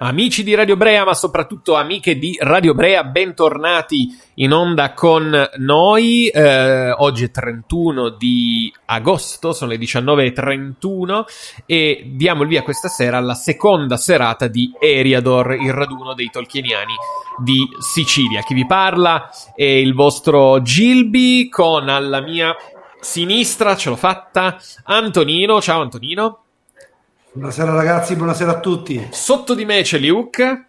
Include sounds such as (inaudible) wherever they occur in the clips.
Amici di Radio Brea, ma soprattutto amiche di Radio Brea, bentornati in onda con noi. Eh, oggi è 31 di agosto, sono le 19.31 e diamo il via questa sera alla seconda serata di Eriador, il raduno dei Tolkieniani di Sicilia. Chi vi parla è il vostro Gilby con alla mia sinistra, ce l'ho fatta, Antonino. Ciao Antonino. Buonasera ragazzi, buonasera a tutti. Sotto di me c'è Luke.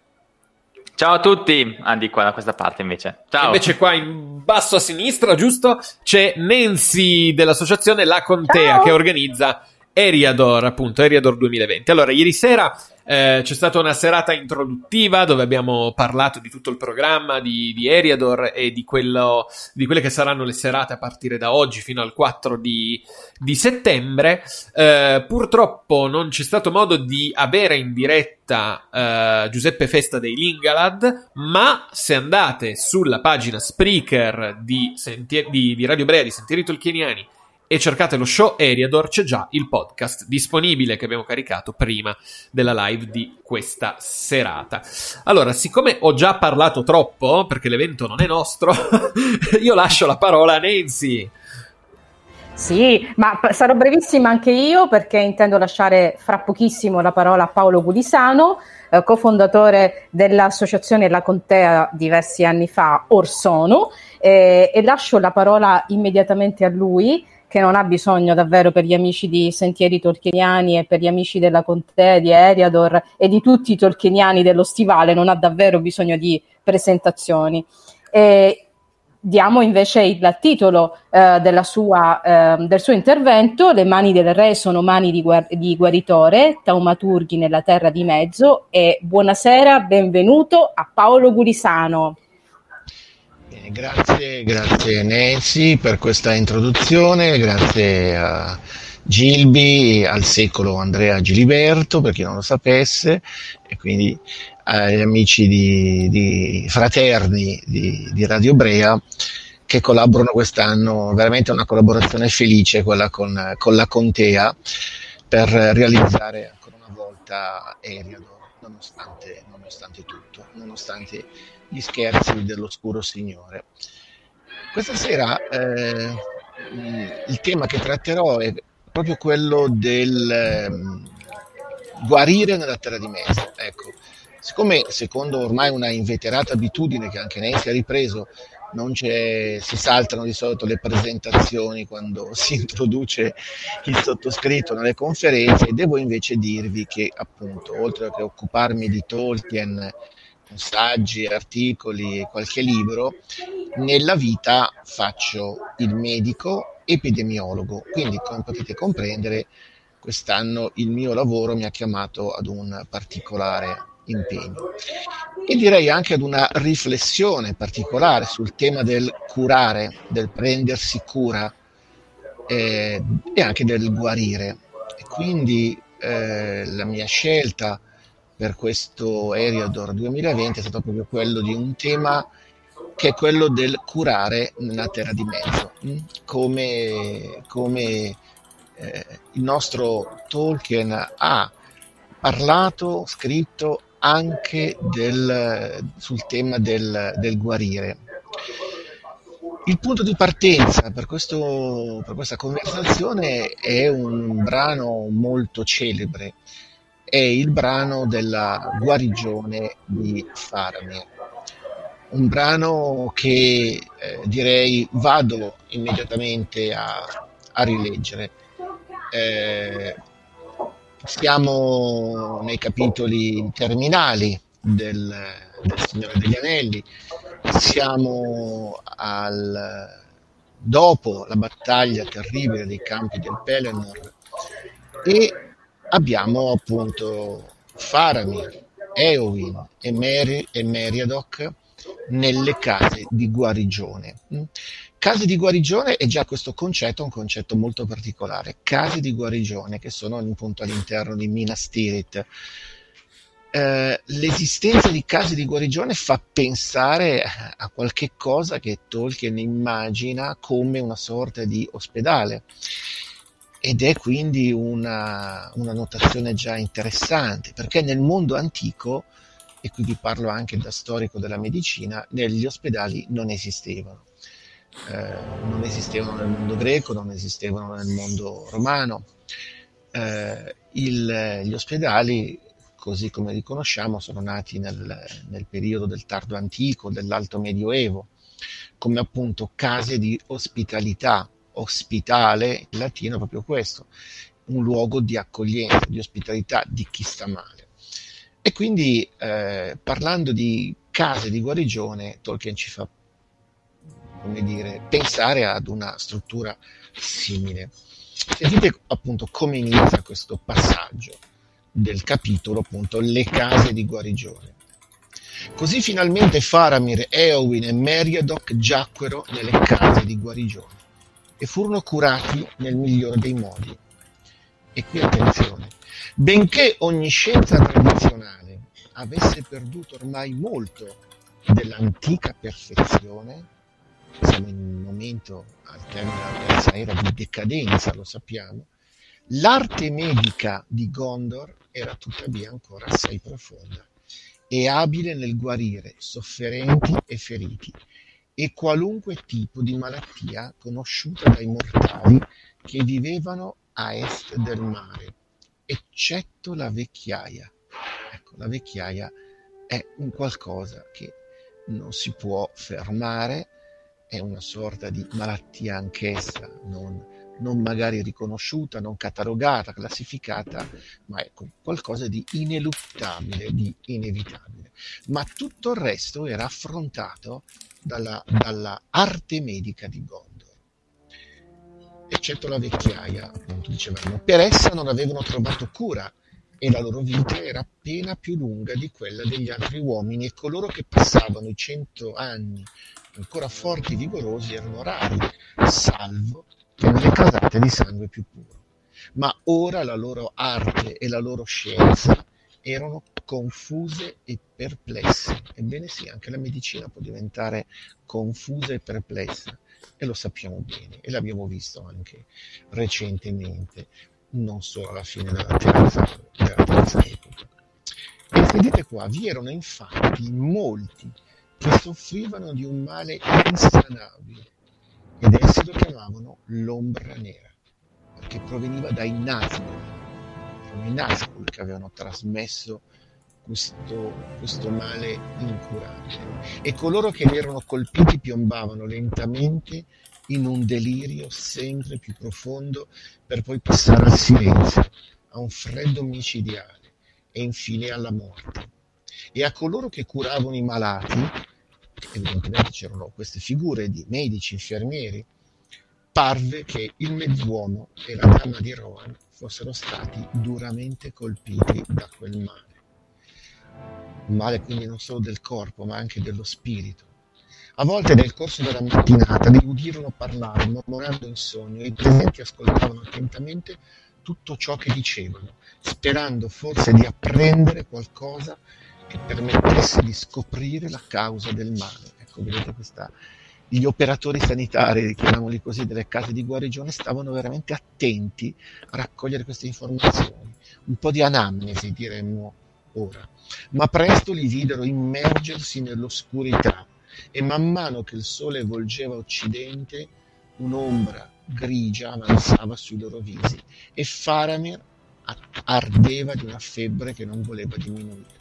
Ciao a tutti, Andy qua da questa parte invece. Ciao. Invece qua in basso a sinistra, giusto, c'è Nancy dell'associazione La Contea Ciao. che organizza Eriador, appunto, Eriador 2020. Allora, ieri sera eh, c'è stata una serata introduttiva dove abbiamo parlato di tutto il programma di, di Eriador e di, quello, di, quelle che saranno le serate a partire da oggi fino al 4 di, di settembre. Eh, purtroppo non c'è stato modo di avere in diretta eh, Giuseppe Festa dei Lingalad, ma se andate sulla pagina Spreaker di, Sentier- di Radio Brea di Sentieri Tolkieniani e cercate lo show Eriador, c'è già il podcast disponibile che abbiamo caricato prima della live di questa serata. Allora, siccome ho già parlato troppo, perché l'evento non è nostro, (laughs) io lascio la parola a Nancy. Sì, ma sarò brevissima anche io perché intendo lasciare fra pochissimo la parola a Paolo Gulisano, eh, cofondatore dell'associazione La Contea diversi anni fa, Orsono, eh, e lascio la parola immediatamente a lui che non ha bisogno davvero per gli amici di Sentieri Tolkieniani e per gli amici della Contea di Eriador e di tutti i Tolkieniani dello Stivale, non ha davvero bisogno di presentazioni. E diamo invece il titolo eh, sua, eh, del suo intervento, Le mani del re sono mani di, guar- di guaritore, taumaturghi nella terra di mezzo e buonasera, benvenuto a Paolo Gurisano. Grazie, grazie Nancy per questa introduzione, grazie a Gilby, al secolo Andrea Giliberto, per chi non lo sapesse, e quindi agli amici di, di fraterni di, di, Radio Brea che collaborano quest'anno, veramente una collaborazione felice quella con, con la Contea per realizzare ancora una volta Eriador, nonostante, nonostante tutto, nonostante gli scherzi dell'oscuro signore. Questa sera eh, il tema che tratterò è proprio quello del eh, guarire nella terra di mezzo. Ecco, siccome secondo ormai una inveterata abitudine che anche Nancy ha ripreso, non si saltano di solito le presentazioni quando (laughs) si introduce il sottoscritto nelle conferenze, devo invece dirvi che appunto, oltre che occuparmi di Tolkien saggi, articoli, qualche libro, nella vita faccio il medico epidemiologo, quindi come potete comprendere quest'anno il mio lavoro mi ha chiamato ad un particolare impegno e direi anche ad una riflessione particolare sul tema del curare, del prendersi cura eh, e anche del guarire. E quindi eh, la mia scelta per questo Eriador 2020 è stato proprio quello di un tema che è quello del curare nella terra di mezzo, mm? come, come eh, il nostro Tolkien ha parlato, scritto anche del, sul tema del, del, guarire. Il punto di partenza per, questo, per questa conversazione è un brano molto celebre è il brano della guarigione di Faramir. Un brano che eh, direi vado immediatamente a, a rileggere. Eh, siamo nei capitoli terminali del, del Signore degli Anelli, siamo al, dopo la battaglia terribile dei campi del Pelennor e abbiamo appunto Faramir, Eowyn e, Meri, e Meriadoc nelle case di guarigione. Case di guarigione è già questo concetto, un concetto molto particolare. Case di guarigione che sono appunto all'interno di Minas Tirith. Eh, l'esistenza di case di guarigione fa pensare a qualche cosa che Tolkien immagina come una sorta di ospedale ed è quindi una, una notazione già interessante perché nel mondo antico e qui vi parlo anche da storico della medicina negli ospedali non esistevano eh, non esistevano nel mondo greco non esistevano nel mondo romano eh, il, gli ospedali così come li conosciamo, sono nati nel, nel periodo del tardo antico, dell'alto medioevo, come appunto case di ospitalità, ospitale in latino è proprio questo, un luogo di accoglienza, di ospitalità di chi sta male. E quindi eh, parlando di case di guarigione, Tolkien ci fa come dire, pensare ad una struttura simile. Sentite appunto come inizia questo passaggio del capitolo, appunto, le case di guarigione. Così finalmente Faramir, Eowyn e Meriadoc giacquero nelle case di guarigione e furono curati nel migliore dei modi. E qui attenzione, benché ogni scienza tradizionale avesse perduto ormai molto dell'antica perfezione, siamo in un momento al termine della terza era di decadenza, lo sappiamo, l'arte medica di Gondor era tuttavia ancora assai profonda e abile nel guarire sofferenti e feriti e qualunque tipo di malattia conosciuta dai mortali che vivevano a est del mare, eccetto la vecchiaia. Ecco, la vecchiaia è un qualcosa che non si può fermare, è una sorta di malattia anch'essa, non non magari riconosciuta, non catalogata, classificata, ma ecco, qualcosa di ineluttabile, di inevitabile. Ma tutto il resto era affrontato dalla, dalla arte medica di Gondor eccetto la vecchiaia, appunto dicevamo. Per essa non avevano trovato cura e la loro vita era appena più lunga di quella degli altri uomini e coloro che passavano i cento anni ancora forti e vigorosi erano rari, salvo che nelle casate di sangue più puro. Ma ora la loro arte e la loro scienza erano confuse e perplesse. Ebbene sì, anche la medicina può diventare confusa e perplessa e lo sappiamo bene e l'abbiamo visto anche recentemente, non solo alla fine della terza, della terza epoca. E vedete qua, vi erano infatti molti che soffrivano di un male insanabile ed essi lo chiamavano l'ombra nera, perché proveniva dai Nazgûl, erano i Nazgûl che avevano trasmesso questo, questo male incurabile e coloro che ne erano colpiti piombavano lentamente in un delirio sempre più profondo per poi passare al silenzio, a un freddo micidiale e infine alla morte. E a coloro che curavano i malati evidentemente c'erano queste figure di medici, infermieri, parve che il mezz'uomo e la dama di Rohan fossero stati duramente colpiti da quel male. Un male quindi non solo del corpo, ma anche dello spirito. A volte nel corso della mattinata li udirono parlare, mormorando in sogno, e i presenti ascoltavano attentamente tutto ciò che dicevano, sperando forse di apprendere qualcosa che permettesse di scoprire la causa del male. Ecco, vedete questa, gli operatori sanitari, chiamiamoli così, delle case di guarigione stavano veramente attenti a raccogliere queste informazioni, un po' di anamnesi diremmo ora, ma presto li videro immergersi nell'oscurità e man mano che il sole volgeva occidente un'ombra grigia avanzava sui loro visi e Faramir ardeva di una febbre che non voleva diminuire.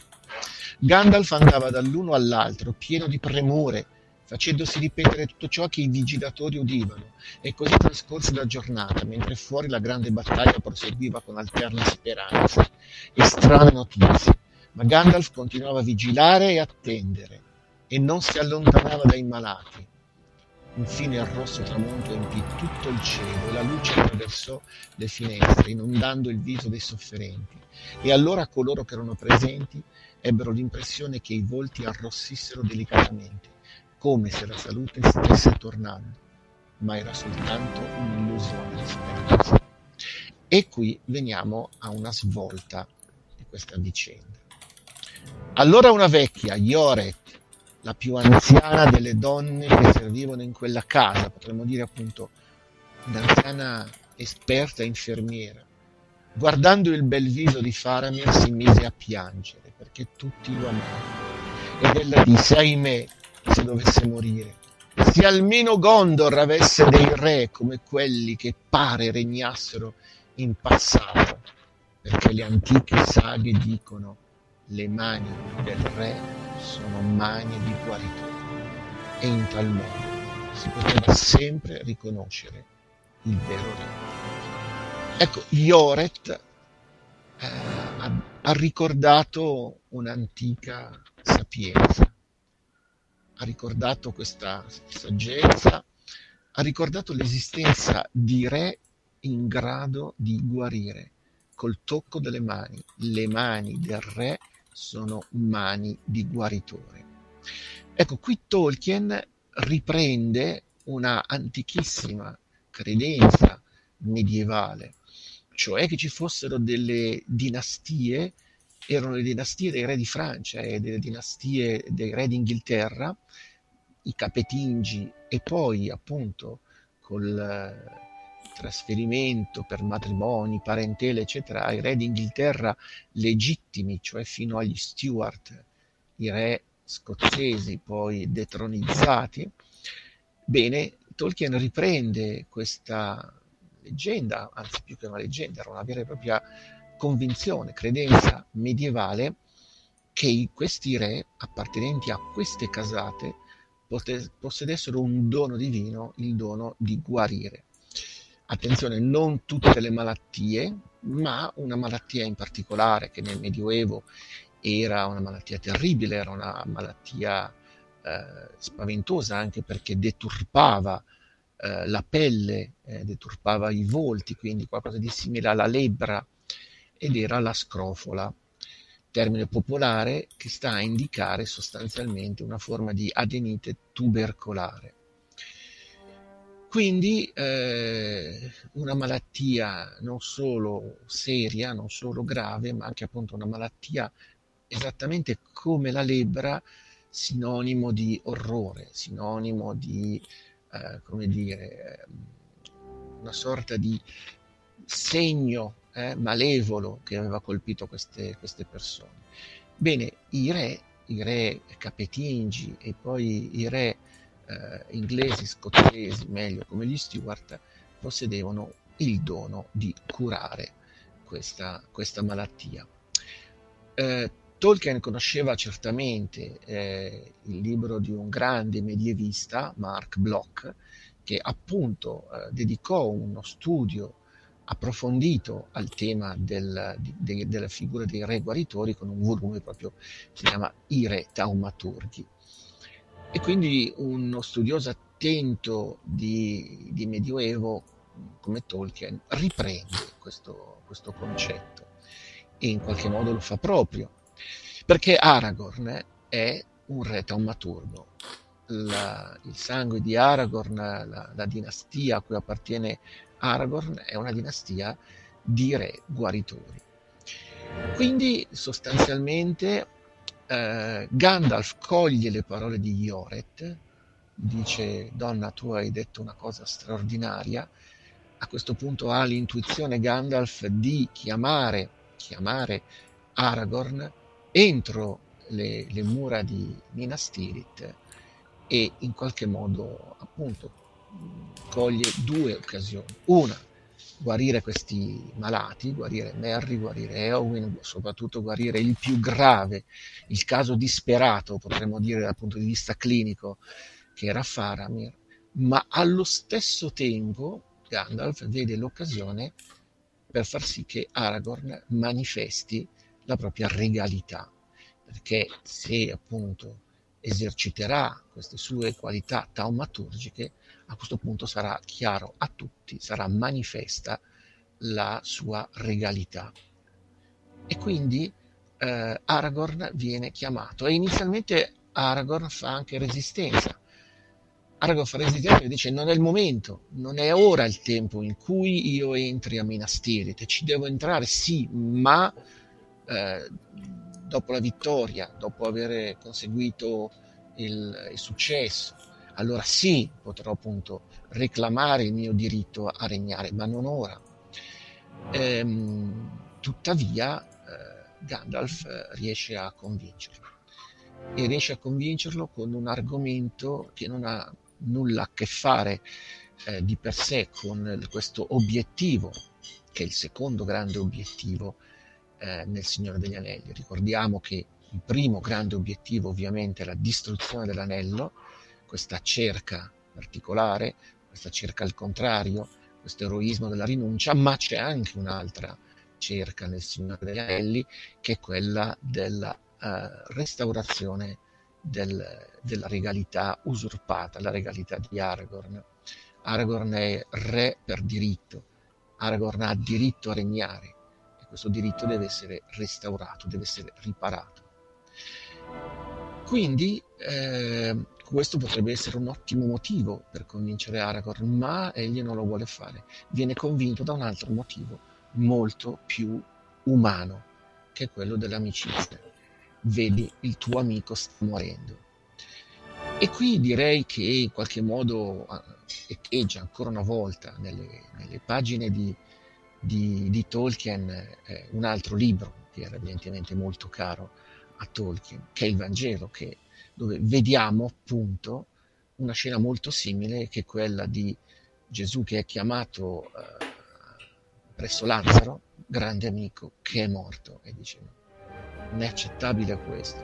Gandalf andava dall'uno all'altro, pieno di premure, facendosi ripetere tutto ciò che i vigilatori udivano, e così trascorse la giornata, mentre fuori la grande battaglia proseguiva con alterne speranze e strane notizie. Ma Gandalf continuava a vigilare e attendere, e non si allontanava dai malati. Infine il rosso tramonto empì tutto il cielo e la luce attraversò le finestre, inondando il viso dei sofferenti. E allora coloro che erano presenti ebbero l'impressione che i volti arrossissero delicatamente, come se la salute stesse tornando, ma era soltanto un'illusione di speranza. E qui veniamo a una svolta di questa vicenda. Allora una vecchia, Ioret, la più anziana delle donne che servivano in quella casa, potremmo dire appunto un'anziana esperta infermiera, guardando il bel viso di Faramir si mise a piangere perché tutti lo amavano. Ed ella disse, ahimè, se dovesse morire, se almeno Gondor avesse dei re come quelli che pare regnassero in passato, perché le antiche saghe dicono le mani del re sono mani di guaritore e in tal modo si poteva sempre riconoscere il vero re. Ecco, Ioret eh, ha, ha ricordato un'antica sapienza, ha ricordato questa saggezza, ha ricordato l'esistenza di re in grado di guarire col tocco delle mani. Le mani del re sono mani di guaritore. Ecco, qui Tolkien riprende una antichissima credenza medievale, cioè che ci fossero delle dinastie, erano le dinastie dei re di Francia e delle dinastie dei re d'Inghilterra, i capetingi e poi appunto col trasferimento per matrimoni, parentele, eccetera, ai re d'Inghilterra legittimi, cioè fino agli Stuart, i re scozzesi poi detronizzati. Bene, Tolkien riprende questa leggenda, anzi più che una leggenda, era una vera e propria convinzione, credenza medievale che questi re appartenenti a queste casate possedessero un dono divino, il dono di guarire attenzione, non tutte le malattie, ma una malattia in particolare che nel Medioevo era una malattia terribile, era una malattia eh, spaventosa anche perché deturpava eh, la pelle, eh, deturpava i volti, quindi qualcosa di simile alla lebbra, ed era la scrofola, termine popolare che sta a indicare sostanzialmente una forma di adenite tubercolare. Quindi eh, una malattia non solo seria, non solo grave, ma anche appunto una malattia esattamente come la lebbra, sinonimo di orrore, sinonimo di, eh, come dire, una sorta di segno eh, malevolo che aveva colpito queste, queste persone. Bene, i re, i re capetingi e poi i re eh, inglesi, scozzesi, meglio come gli Stuart, possedevano il dono di curare questa, questa malattia. Eh, Tolkien conosceva certamente eh, il libro di un grande medievista, Mark Bloch, che appunto eh, dedicò uno studio approfondito al tema del, de, della figura dei re guaritori con un volume proprio che si chiama I re taumaturghi. E quindi uno studioso attento di, di Medioevo come Tolkien riprende questo, questo concetto e in qualche modo lo fa proprio, perché Aragorn è un re taumaturgo. La, il sangue di Aragorn, la, la, dinastia a cui appartiene Aragorn, è una dinastia di re guaritori. Quindi sostanzialmente eh, Gandalf coglie le parole di Ioret, dice donna tu hai detto una cosa straordinaria, a questo punto ha l'intuizione Gandalf di chiamare, chiamare Aragorn entro le, le mura di Minas Tirith e in qualche modo appunto coglie due occasioni. Una, guarire questi malati, guarire Merry, guarire Eowyn, soprattutto guarire il più grave, il caso disperato, potremmo dire dal punto di vista clinico, che era Faramir, ma allo stesso tempo Gandalf vede l'occasione per far sì che Aragorn manifesti la propria regalità, perché se appunto eserciterà queste sue qualità taumaturgiche, a questo punto sarà chiaro a tutti, sarà manifesta la sua regalità. E quindi eh, Aragorn viene chiamato e inizialmente Aragorn fa anche resistenza. Aragorn fa resistenza e dice non è il momento, non è ora il tempo in cui io entri a Minas Tirith, ci devo entrare sì, ma eh, dopo la vittoria, dopo aver conseguito il, il successo, allora sì potrò appunto reclamare il mio diritto a regnare, ma non ora. Ehm, tuttavia eh, Gandalf eh, riesce a convincerlo e riesce a convincerlo con un argomento che non ha nulla a che fare eh, di per sé con questo obiettivo, che è il secondo grande obiettivo eh, nel Signore degli Anelli. Ricordiamo che il primo grande obiettivo ovviamente è la distruzione dell'anello, questa cerca particolare, questa cerca al contrario, questo eroismo della rinuncia, ma c'è anche un'altra cerca nel Signore degli Anelli che è quella della uh, restaurazione del, della regalità usurpata, la regalità di Aragorn. Aragorn è re per diritto, Aragorn ha diritto a regnare, questo diritto deve essere restaurato, deve essere riparato. Quindi eh, questo potrebbe essere un ottimo motivo per convincere Aragorn, ma egli non lo vuole fare. Viene convinto da un altro motivo molto più umano, che è quello dell'amicizia. Vedi, il tuo amico sta morendo. E qui direi che in qualche modo echeggia ancora una volta nelle, nelle pagine di, di, di Tolkien eh, un altro libro che era evidentemente molto caro a Tolkien, che è il Vangelo, che, dove vediamo appunto una scena molto simile che è quella di Gesù che è chiamato eh, presso Lazzaro, grande amico, che è morto e dice non è accettabile questo.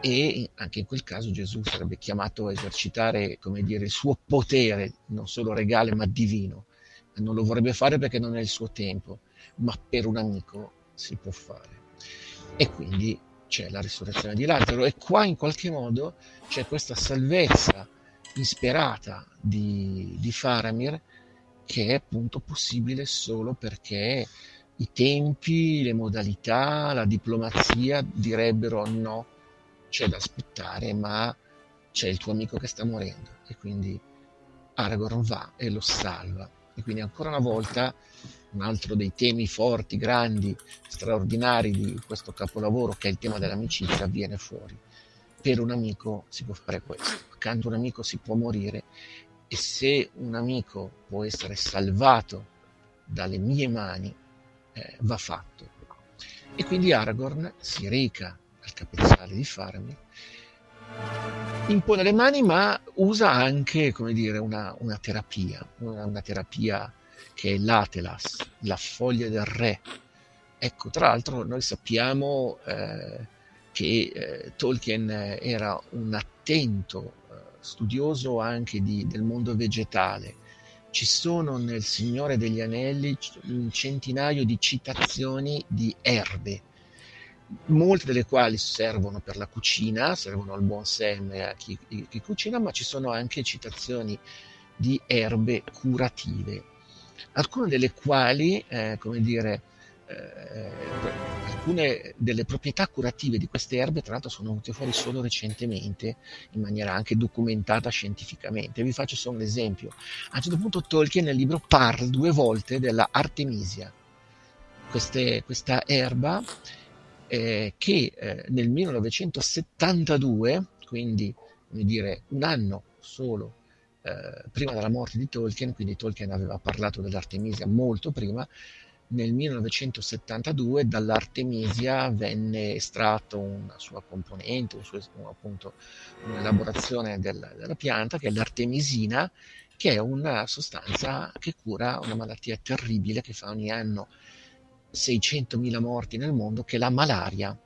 E anche in quel caso Gesù sarebbe chiamato a esercitare, come dire, il suo potere, non solo regale ma divino, non lo vorrebbe fare perché non è il suo tempo, ma per un amico si può fare. E quindi c'è la risurrezione di Lazzaro e qua in qualche modo c'è questa salvezza insperata di, di Faramir che è appunto possibile solo perché i tempi, le modalità, la diplomazia direbbero no, c'è da aspettare, ma c'è il tuo amico che sta morendo e quindi Aragorn va e lo salva. E quindi ancora una volta un altro dei temi forti, grandi, straordinari di questo capolavoro che è il tema dell'amicizia viene fuori. Per un amico si può fare questo, accanto a un amico si può morire e se un amico può essere salvato dalle mie mani, eh, va fatto. E quindi Aragorn si reca al capezzale di Faramir impone le mani, ma usa anche, come dire, una, una terapia, una, una, terapia che è l'Atelas, la foglia del re. Ecco, tra l'altro noi sappiamo eh, che eh, Tolkien era un attento eh, studioso anche di, del mondo vegetale. Ci sono nel Signore degli Anelli un centinaio di citazioni di erbe, molte delle quali servono per la cucina, servono al buon seme a chi, chi cucina, ma ci sono anche citazioni di erbe curative, alcune delle quali, eh, come dire, eh, alcune delle proprietà curative di queste erbe, tra l'altro, sono venute fuori solo recentemente, in maniera anche documentata scientificamente. Vi faccio solo un esempio. A un certo punto Tolkien nel libro parla due volte della Artemisia. Queste, questa erba eh, che eh, nel 1972, quindi dire, un anno solo eh, prima della morte di Tolkien, quindi Tolkien aveva parlato dell'Artemisia molto prima, nel 1972 dall'Artemisia venne estratto una sua componente, un suo, appunto un'elaborazione del, della pianta che è l'artemisina, che è una sostanza che cura una malattia terribile che fa ogni anno 600.000 morti nel mondo, che è la malaria.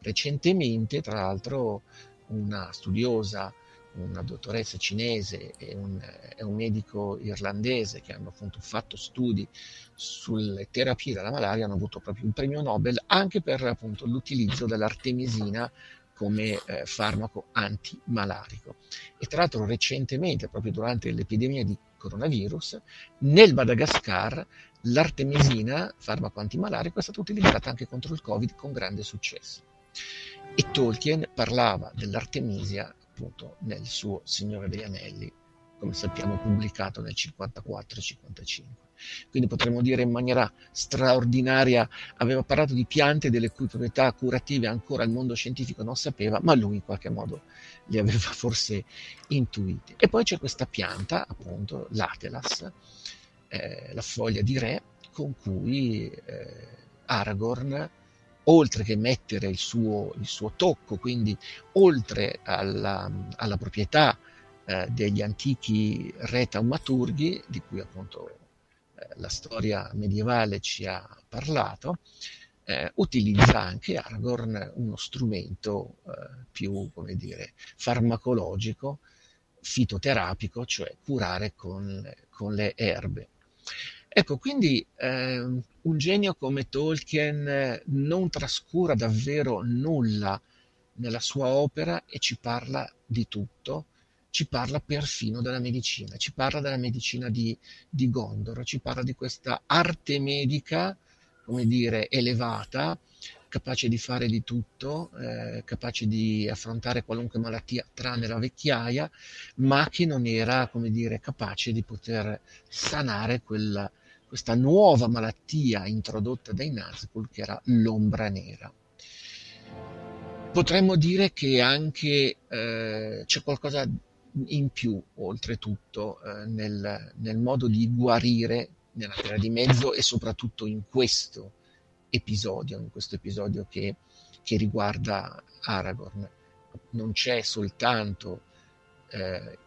Recentemente, tra l'altro, una studiosa una dottoressa cinese e un, e un, medico irlandese che hanno appunto fatto studi sulle terapie della malaria hanno avuto proprio un premio Nobel anche per appunto l'utilizzo dell'artemisina come eh, farmaco antimalarico. E tra l'altro recentemente, proprio durante l'epidemia di coronavirus, nel Madagascar l'artemisina, farmaco antimalarico, è stata utilizzata anche contro il Covid con grande successo. E Tolkien parlava dell'artemisia appunto nel suo Signore degli Anelli, come sappiamo pubblicato nel 54 55. Quindi potremmo dire in maniera straordinaria, aveva parlato di piante delle cui proprietà curative ancora il mondo scientifico non sapeva, ma lui in qualche modo le aveva (laughs) forse intuite. E poi c'è questa pianta, appunto, l'Atelas, eh, la foglia di re, con cui eh, Aragorn oltre che mettere il suo, il suo tocco, quindi oltre alla, alla proprietà eh, degli antichi re taumaturghi, di cui appunto eh, la storia medievale ci ha parlato, eh, utilizza anche Aragorn uno strumento eh, più, come dire, farmacologico, fitoterapico, cioè curare con, con le erbe. Ecco, quindi eh, un genio come Tolkien eh, non trascura davvero nulla nella sua opera e ci parla di tutto, ci parla perfino della medicina, ci parla della medicina di, di Gondor, ci parla di questa arte medica, come dire, elevata, capace di fare di tutto, eh, capace di affrontare qualunque malattia tranne la vecchiaia, ma che non era, come dire, capace di poter sanare quella questa nuova malattia introdotta dai Nazgûl che era l'ombra nera. Potremmo dire che anche eh, c'è qualcosa in più, oltretutto, eh, nel, nel, modo di guarire nella Terra di Mezzo e soprattutto in questo episodio, in questo episodio che, che riguarda Aragorn. Non c'è soltanto eh,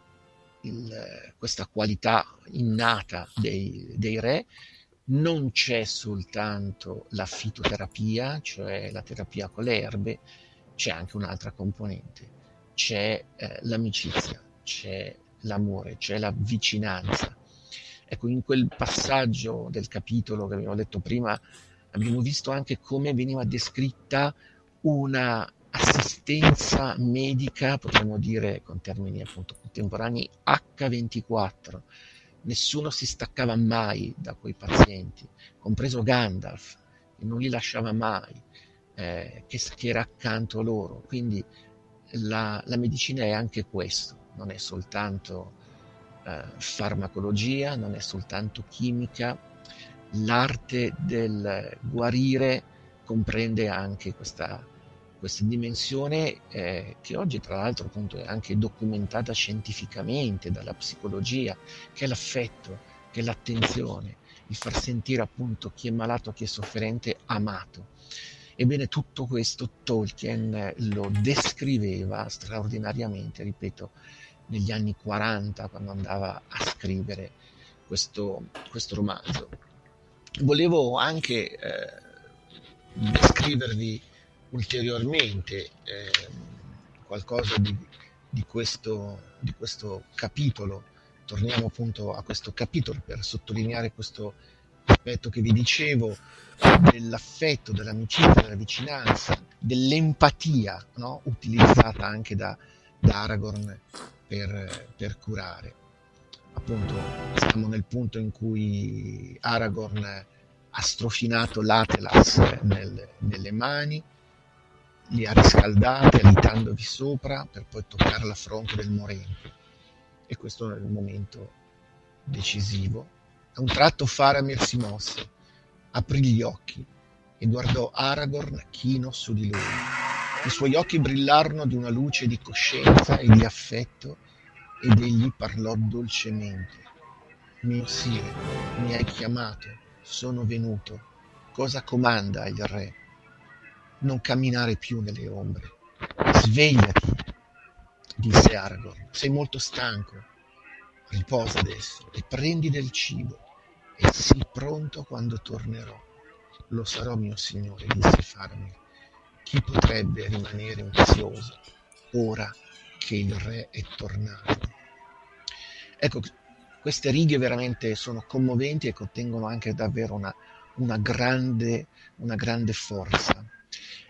il, questa qualità innata dei, dei re, non c'è soltanto la fitoterapia, cioè la terapia con le erbe, c'è anche un'altra componente, c'è eh, l'amicizia, c'è l'amore, c'è la vicinanza. Ecco, in quel passaggio del capitolo che abbiamo detto prima, abbiamo visto anche come veniva descritta una assistenza medica, potremmo dire con termini appunto contemporanei, H24. Nessuno si staccava mai da quei pazienti, compreso Gandalf, che non li lasciava mai, eh, che, che, era accanto a loro. Quindi la, la, medicina è anche questo, non è soltanto eh, farmacologia, non è soltanto chimica, l'arte del guarire comprende anche questa questa dimensione eh, che oggi tra l'altro appunto è anche documentata scientificamente dalla psicologia, che è l'affetto, che è l'attenzione, il far sentire appunto chi è malato, chi è sofferente amato. Ebbene tutto questo Tolkien lo descriveva straordinariamente, ripeto, negli anni 40 quando andava a scrivere questo, questo romanzo. Volevo anche eh, descrivervi ulteriormente eh, qualcosa di, di, questo, di questo capitolo. Torniamo appunto a questo capitolo per sottolineare questo aspetto che vi dicevo dell'affetto, dell'amicizia, della vicinanza, dell'empatia no? utilizzata anche da, da Aragorn per, per, curare. Appunto siamo nel punto in cui Aragorn ha strofinato l'Atelas nel, nelle mani, li ha riscaldati alitandovi sopra per poi toccare la fronte del morente. E questo è il momento decisivo. A un tratto Faramir si mosse, aprì gli occhi e guardò Aragorn chino su di lui. I suoi occhi brillarono di una luce di coscienza e di affetto ed egli parlò dolcemente. Mio sire, mi hai chiamato, sono venuto. Cosa comanda il re? Non camminare più nelle ombre. Svegliati, disse Aragorn, sei molto stanco. Riposa adesso e prendi del cibo e sii pronto quando tornerò. Lo sarò, mio signore, disse Faramir. Chi potrebbe rimanere ozioso ora che il re è tornato. Ecco, queste righe veramente sono commoventi e contengono anche davvero una, una, grande, una grande forza.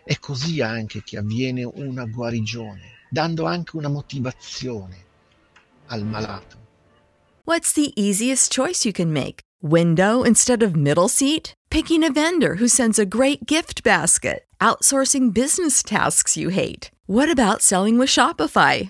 È così anche che avviene una guarigione, dando anche una motivazione al malato. What's the easiest choice you can make? Window instead of middle seat? Picking a vendor who sends a great gift basket? Outsourcing business tasks you hate? What about selling with Shopify?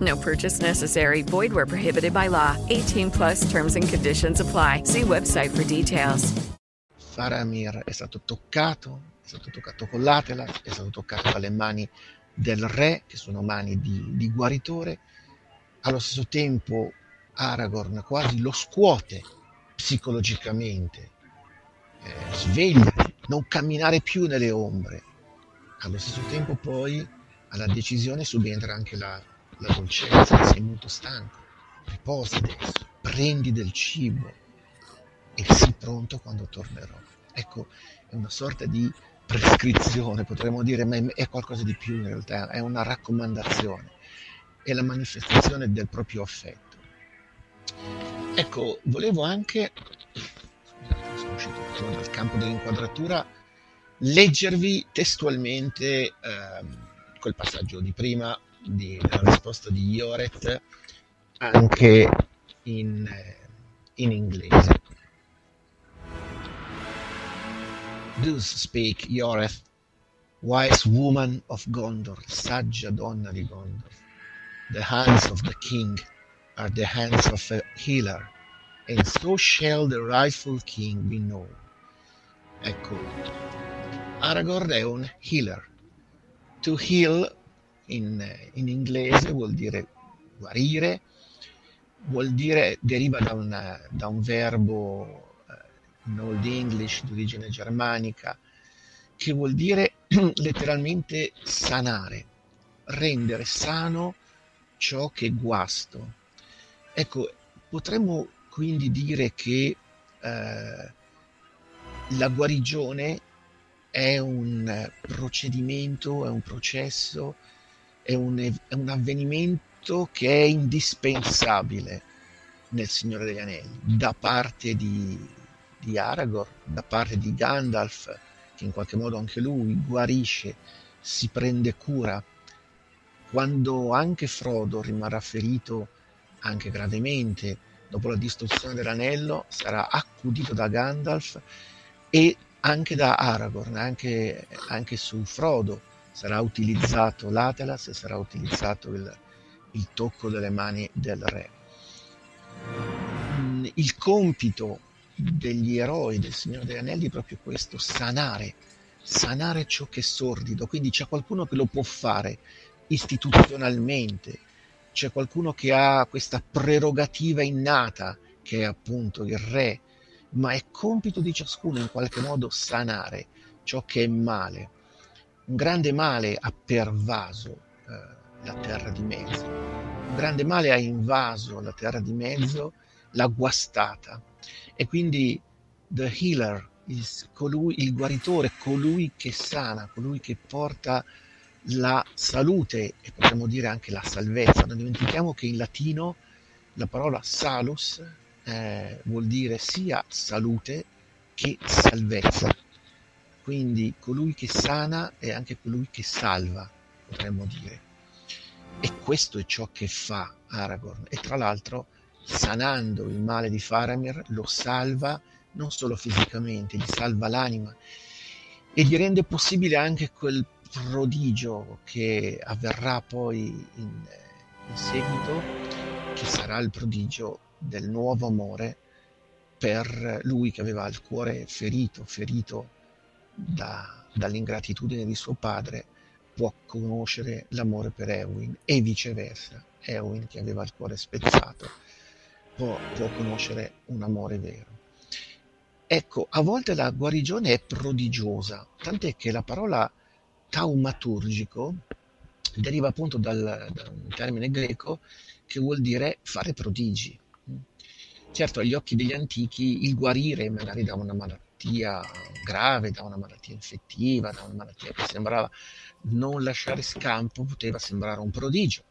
No purchase necessary. Void where prohibited by law. 18 plus terms and conditions apply. See website for details. Faramir è stato toccato, è stato toccato con l'Atelas, è stato toccato dalle mani del re, che sono mani di, di guaritore. Allo stesso tempo Aragorn quasi lo scuote psicologicamente, eh, sveglia, non camminare più nelle ombre. Allo stesso tempo poi alla decisione subentra anche la, la dolcezza, sei molto stanco, riposa adesso, prendi del cibo e sii pronto quando tornerò. Ecco, è una sorta di prescrizione, potremmo dire, ma è qualcosa di più in realtà, è una raccomandazione, è la manifestazione del proprio affetto. Ecco, volevo anche, scusate, sono uscito dal campo dell'inquadratura, leggervi testualmente ehm, quel passaggio di prima di, della risposta di Ioret anche in, eh, in inglese. Thus speak Yoreth, wise woman of Gondor, saggia donna di Gondor. The hands of the king are the hands of a healer, and so shall the rightful king be known. Ecco, Aragorn è un healer. To heal in, in inglese vuol dire guarire, vuol dire, deriva da, una, da un verbo eh, in Old English di origine germanica, che vuol dire (clears throat) letteralmente sanare, rendere sano ciò che è guasto. Ecco, potremmo quindi dire che eh, la guarigione è un procedimento, è un processo, è un, è un avvenimento che è indispensabile nel Signore degli Anelli, da parte di, di Aragorn, da parte di Gandalf, che in qualche modo anche lui guarisce, si prende cura, quando anche Frodo rimarrà ferito anche gravemente dopo la distruzione dell'anello, sarà accudito da Gandalf e anche da Aragorn, anche, anche su Frodo sarà utilizzato l'Atelas e sarà utilizzato il, il tocco delle mani del re. Mm, il compito degli eroi del Signore degli Anelli è proprio questo, sanare, sanare ciò che è sordido, quindi c'è qualcuno che lo può fare istituzionalmente, c'è qualcuno che ha questa prerogativa innata che è appunto il re, ma è compito di ciascuno in qualche modo sanare ciò che è male. Un grande male ha pervaso eh, la terra di mezzo, un grande male ha invaso la terra di mezzo, l'ha guastata e quindi the healer, il, colui, il guaritore, colui che sana, colui che porta la salute e potremmo dire anche la salvezza. Non dimentichiamo che in latino la parola salus eh, vuol dire sia salute che salvezza. Quindi colui che sana è anche colui che salva, potremmo dire. E questo è ciò che fa Aragorn. E tra l'altro, sanando il male di Faramir, lo salva non solo fisicamente, gli salva l'anima e gli rende possibile anche quel prodigio che avverrà poi in, in seguito, che sarà il prodigio del nuovo amore per lui che aveva il cuore ferito, ferito da, dall'ingratitudine di suo padre, può conoscere l'amore per Ewin e viceversa. Ewin che aveva il cuore spezzato può, può conoscere un amore vero. Ecco, a volte la guarigione è prodigiosa, tant'è che la parola taumaturgico deriva appunto dal, da un termine greco che vuol dire fare prodigi. Certo, agli occhi degli antichi il guarire magari da una malattia grave, da una malattia infettiva, da una malattia che sembrava non lasciare scampo, poteva sembrare un prodigio.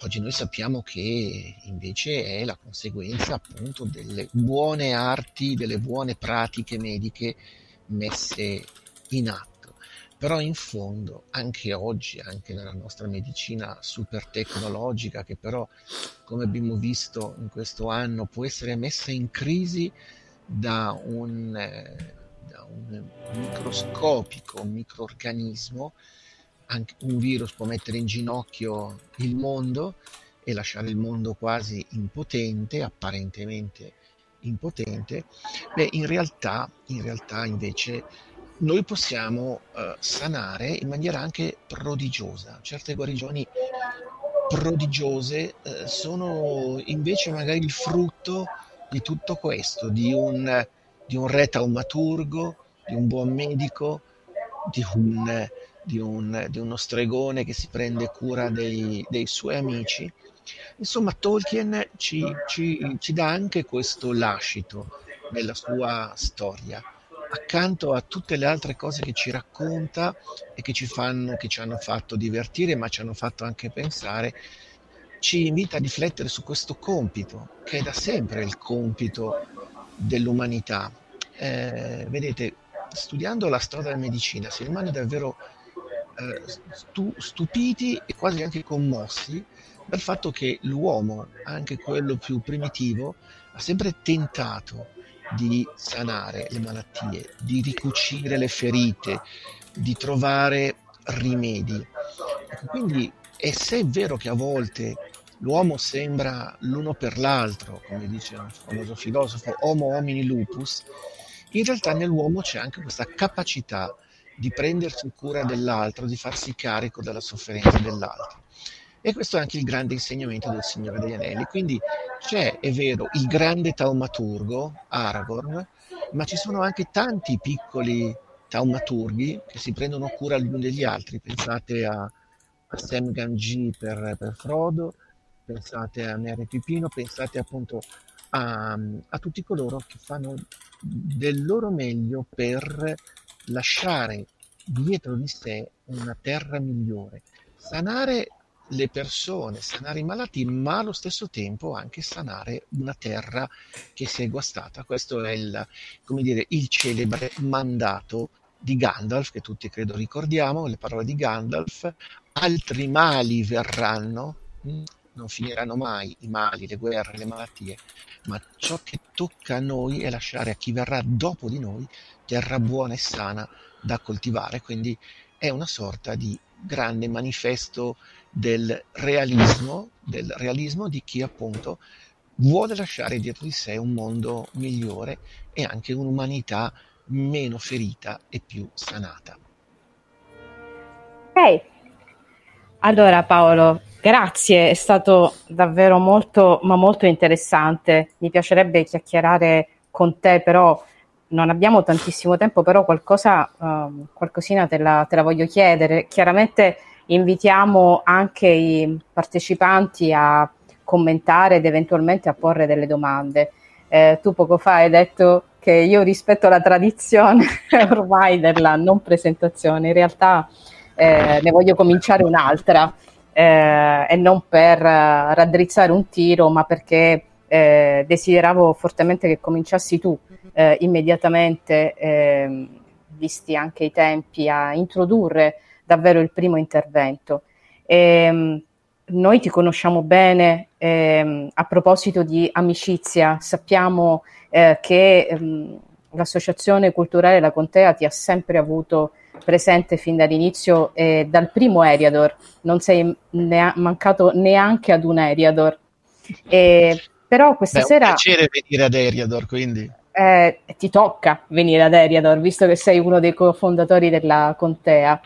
Oggi noi sappiamo che invece è la conseguenza appunto delle buone arti, delle buone pratiche mediche messe in atto. Però in fondo anche oggi, anche nella nostra medicina super tecnologica, che però come abbiamo visto in questo anno può essere messa in crisi da un, eh, da un microscopico microorganismo, anche un virus può mettere in ginocchio il mondo e lasciare il mondo quasi impotente, apparentemente impotente, beh, in realtà, in realtà invece noi possiamo eh, sanare in maniera anche prodigiosa. Certe guarigioni prodigiose eh, sono invece magari il frutto di tutto questo, di un, di un re taumaturgo, di un buon medico, di un di, un, di uno stregone che si prende cura dei, dei suoi amici. Insomma, Tolkien ci, ci, ci dà anche questo lascito nella sua storia accanto a tutte le altre cose che ci racconta e che ci, fanno, che ci hanno fatto divertire, ma ci hanno fatto anche pensare, ci invita a riflettere su questo compito, che è da sempre il compito dell'umanità. Eh, vedete, studiando la storia della medicina si rimane davvero eh, stu- stupiti e quasi anche commossi dal fatto che l'uomo, anche quello più primitivo, ha sempre tentato di sanare le malattie, di ricucire le ferite, di trovare rimedi. Ecco, quindi, e se è vero che a volte l'uomo sembra l'uno per l'altro, come dice un famoso filosofo, homo homini lupus, in realtà nell'uomo c'è anche questa capacità di prendersi cura dell'altro, di farsi carico della sofferenza dell'altro. E questo è anche il grande insegnamento del Signore degli Anelli. Quindi c'è, è vero, il grande taumaturgo, Aragorn, ma ci sono anche tanti piccoli taumaturghi che si prendono cura gli uni degli altri. Pensate a, a Sam Gamgee per, per, Frodo, pensate a Merry Pipino, pensate appunto a, a tutti coloro che fanno del loro meglio per lasciare dietro di sé una terra migliore, sanare le persone, sanare i malati, ma allo stesso tempo anche sanare una terra che si è guastata. Questo è il, dire, il celebre mandato di Gandalf, che tutti credo ricordiamo, le parole di Gandalf, altri mali verranno, hm, non finiranno mai i mali, le guerre, le malattie, ma ciò che tocca a noi è lasciare a chi verrà dopo di noi terra buona e sana da coltivare, quindi è una sorta di grande manifesto del realismo, del realismo di chi appunto vuole lasciare dietro di sé un mondo migliore e anche un'umanità meno ferita e più sanata. Ok, allora Paolo, grazie, è stato davvero molto, ma molto interessante. Mi piacerebbe chiacchierare con te, però non abbiamo tantissimo tempo, però qualcosa, uh, qualcosina te la, te la, voglio chiedere. Chiaramente invitiamo anche i partecipanti a commentare ed eventualmente a porre delle domande. Eh, tu poco fa hai detto che io rispetto la tradizione (laughs) ormai della non presentazione, in realtà eh, ne voglio cominciare un'altra eh, e non per raddrizzare un tiro, ma perché eh, desideravo fortemente che cominciassi tu eh, immediatamente, ehm, visti anche i tempi, a introdurre davvero il primo intervento. E, ehm, noi ti conosciamo bene ehm, a proposito di amicizia, sappiamo eh, che ehm, l'Associazione Culturale La Contea ti ha sempre avuto presente fin dall'inizio e dal primo Eriador, non sei ne- mancato neanche ad un Eriador. E, però questa Beh, sera... È un piacere venire ad Eriador, quindi. Eh, ti tocca venire ad Eriador, visto che sei uno dei cofondatori della Contea.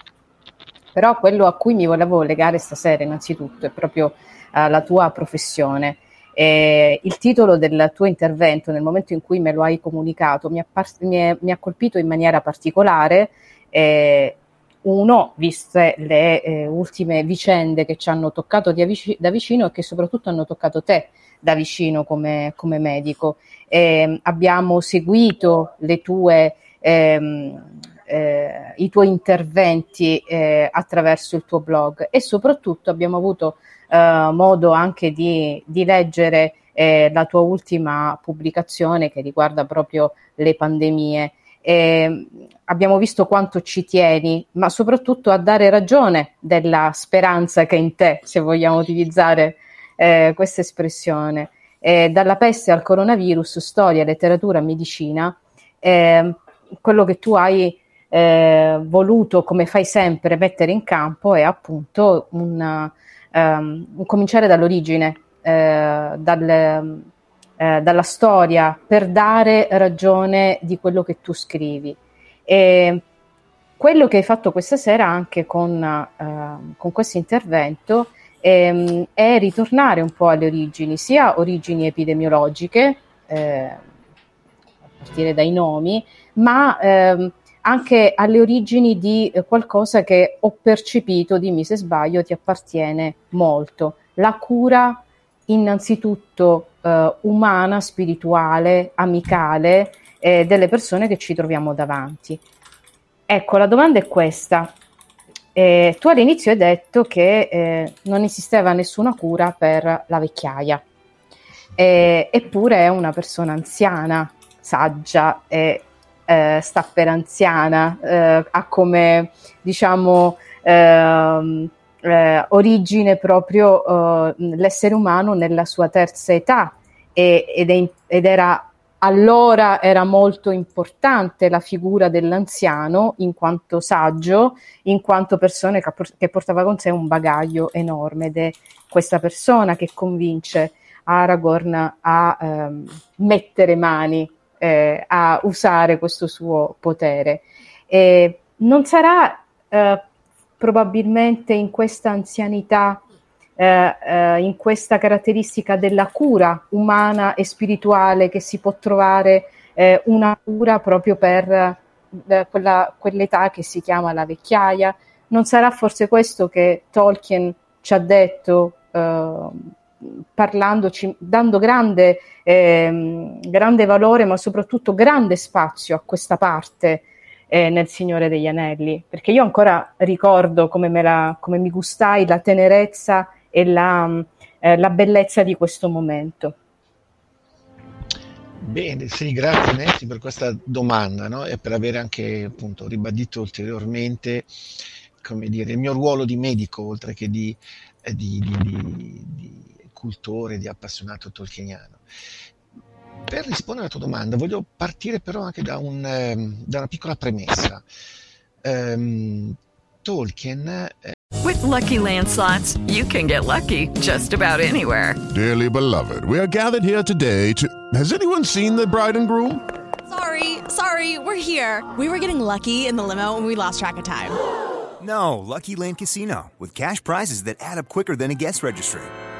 Però quello a cui mi volevo legare stasera innanzitutto è proprio uh, la tua professione. Eh, il titolo del tuo intervento, nel momento in cui me lo hai comunicato, mi par- mi è, mi ha colpito in maniera particolare. Eh, uno, viste le eh, ultime vicende che ci hanno toccato vic- da vicino e che soprattutto hanno toccato te da vicino come, come medico. Eh, abbiamo seguito tue, ehm, eh, i tuoi interventi eh, attraverso il tuo blog e soprattutto abbiamo avuto eh, modo anche di, di leggere eh, la tua ultima pubblicazione che riguarda proprio le pandemie. Eh, abbiamo visto quanto ci tieni, ma soprattutto a dare ragione della speranza che è in te, se vogliamo utilizzare eh, questa espressione. Eh, dalla peste al coronavirus, storia, letteratura, medicina, eh, quello che tu hai eh, voluto, come fai sempre, mettere in campo è appunto un, um, cominciare dall'origine, eh, dal, eh, dalla storia, per dare ragione di quello che tu scrivi. E quello che hai fatto questa sera anche con, con questo intervento ehm, è ritornare un po' alle origini, sia origini epidemiologiche, eh, a partire dai nomi, ma ehm, anche alle origini di eh, qualcosa che ho percepito, dimmi se sbaglio, ti appartiene molto. La cura innanzitutto eh, umana, spirituale, amicale eh, delle persone che ci troviamo davanti. Ecco, la domanda è questa. Eh, tu all'inizio hai detto che eh, non esisteva nessuna cura per la vecchiaia, eh, eppure è una persona anziana, saggia e eh, sta per anziana, ha come diciamo ehm, eh, origine proprio l'essere umano nella sua terza età e, ed, è, ed era allora era molto importante la figura dell'anziano in quanto saggio, in quanto persona che portava con sé un bagaglio enorme ed è questa persona che convince Aragorn a ehm, mettere mani, eh, a usare questo suo potere. E non sarà eh, probabilmente in questa anzianità eh, eh, in questa caratteristica della cura umana e spirituale che si può trovare eh, una cura proprio per eh, quella, quell'età che si chiama la vecchiaia. Non sarà forse questo che Tolkien ci ha detto eh, parlandoci, dando grande, ehm, grande valore, ma soprattutto grande spazio a questa parte eh, nel Signore degli Anelli, perché io ancora ricordo come, me la, come mi gustai la tenerezza e la, eh, la bellezza di questo momento. Bene, sì, grazie Nancy per questa domanda no? e per aver anche appunto ribadito ulteriormente dire, il mio ruolo di medico oltre che di, eh, di, di, di cultore, di appassionato tolkieniano. Per rispondere alla tua domanda voglio partire però anche da, un, eh, da una piccola premessa. Um, Tolkien eh, With lucky landslots, you can get lucky just about anywhere. Dearly beloved, we are gathered here today to. Has anyone seen the bride and groom? Sorry, sorry, we're here. We were getting lucky in the limo and we lost track of time. No, Lucky Land Casino, with cash prizes that add up quicker than a guest registry.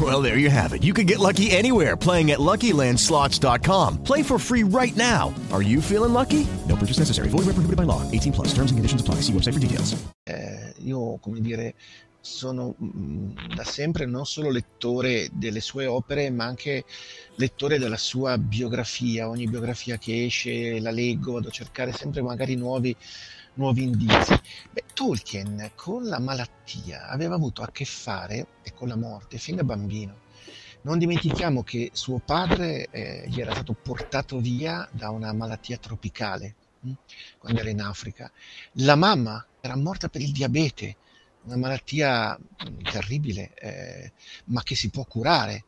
Well, there you have it. You can get lucky anywhere playing at LuckyLandSlots.com. Play for free right now. Are you feeling lucky? No purchase necessary. Void where prohibited by law. 18 plus. Terms and conditions apply. See website for details. Eh, io, come dire, sono mh, da sempre non solo lettore delle sue opere, ma anche lettore della sua biografia. Ogni biografia che esce la leggo, vado a cercare sempre magari nuovi, nuovi indizi. Beh, Tolkien con la malattia aveva avuto a che fare, e con la morte, fin da bambino. Non dimentichiamo che suo padre eh, gli era stato portato via da una malattia tropicale mh, quando era in Africa. La mamma era morta per il diabete, una malattia mh, terribile, eh, ma che si può curare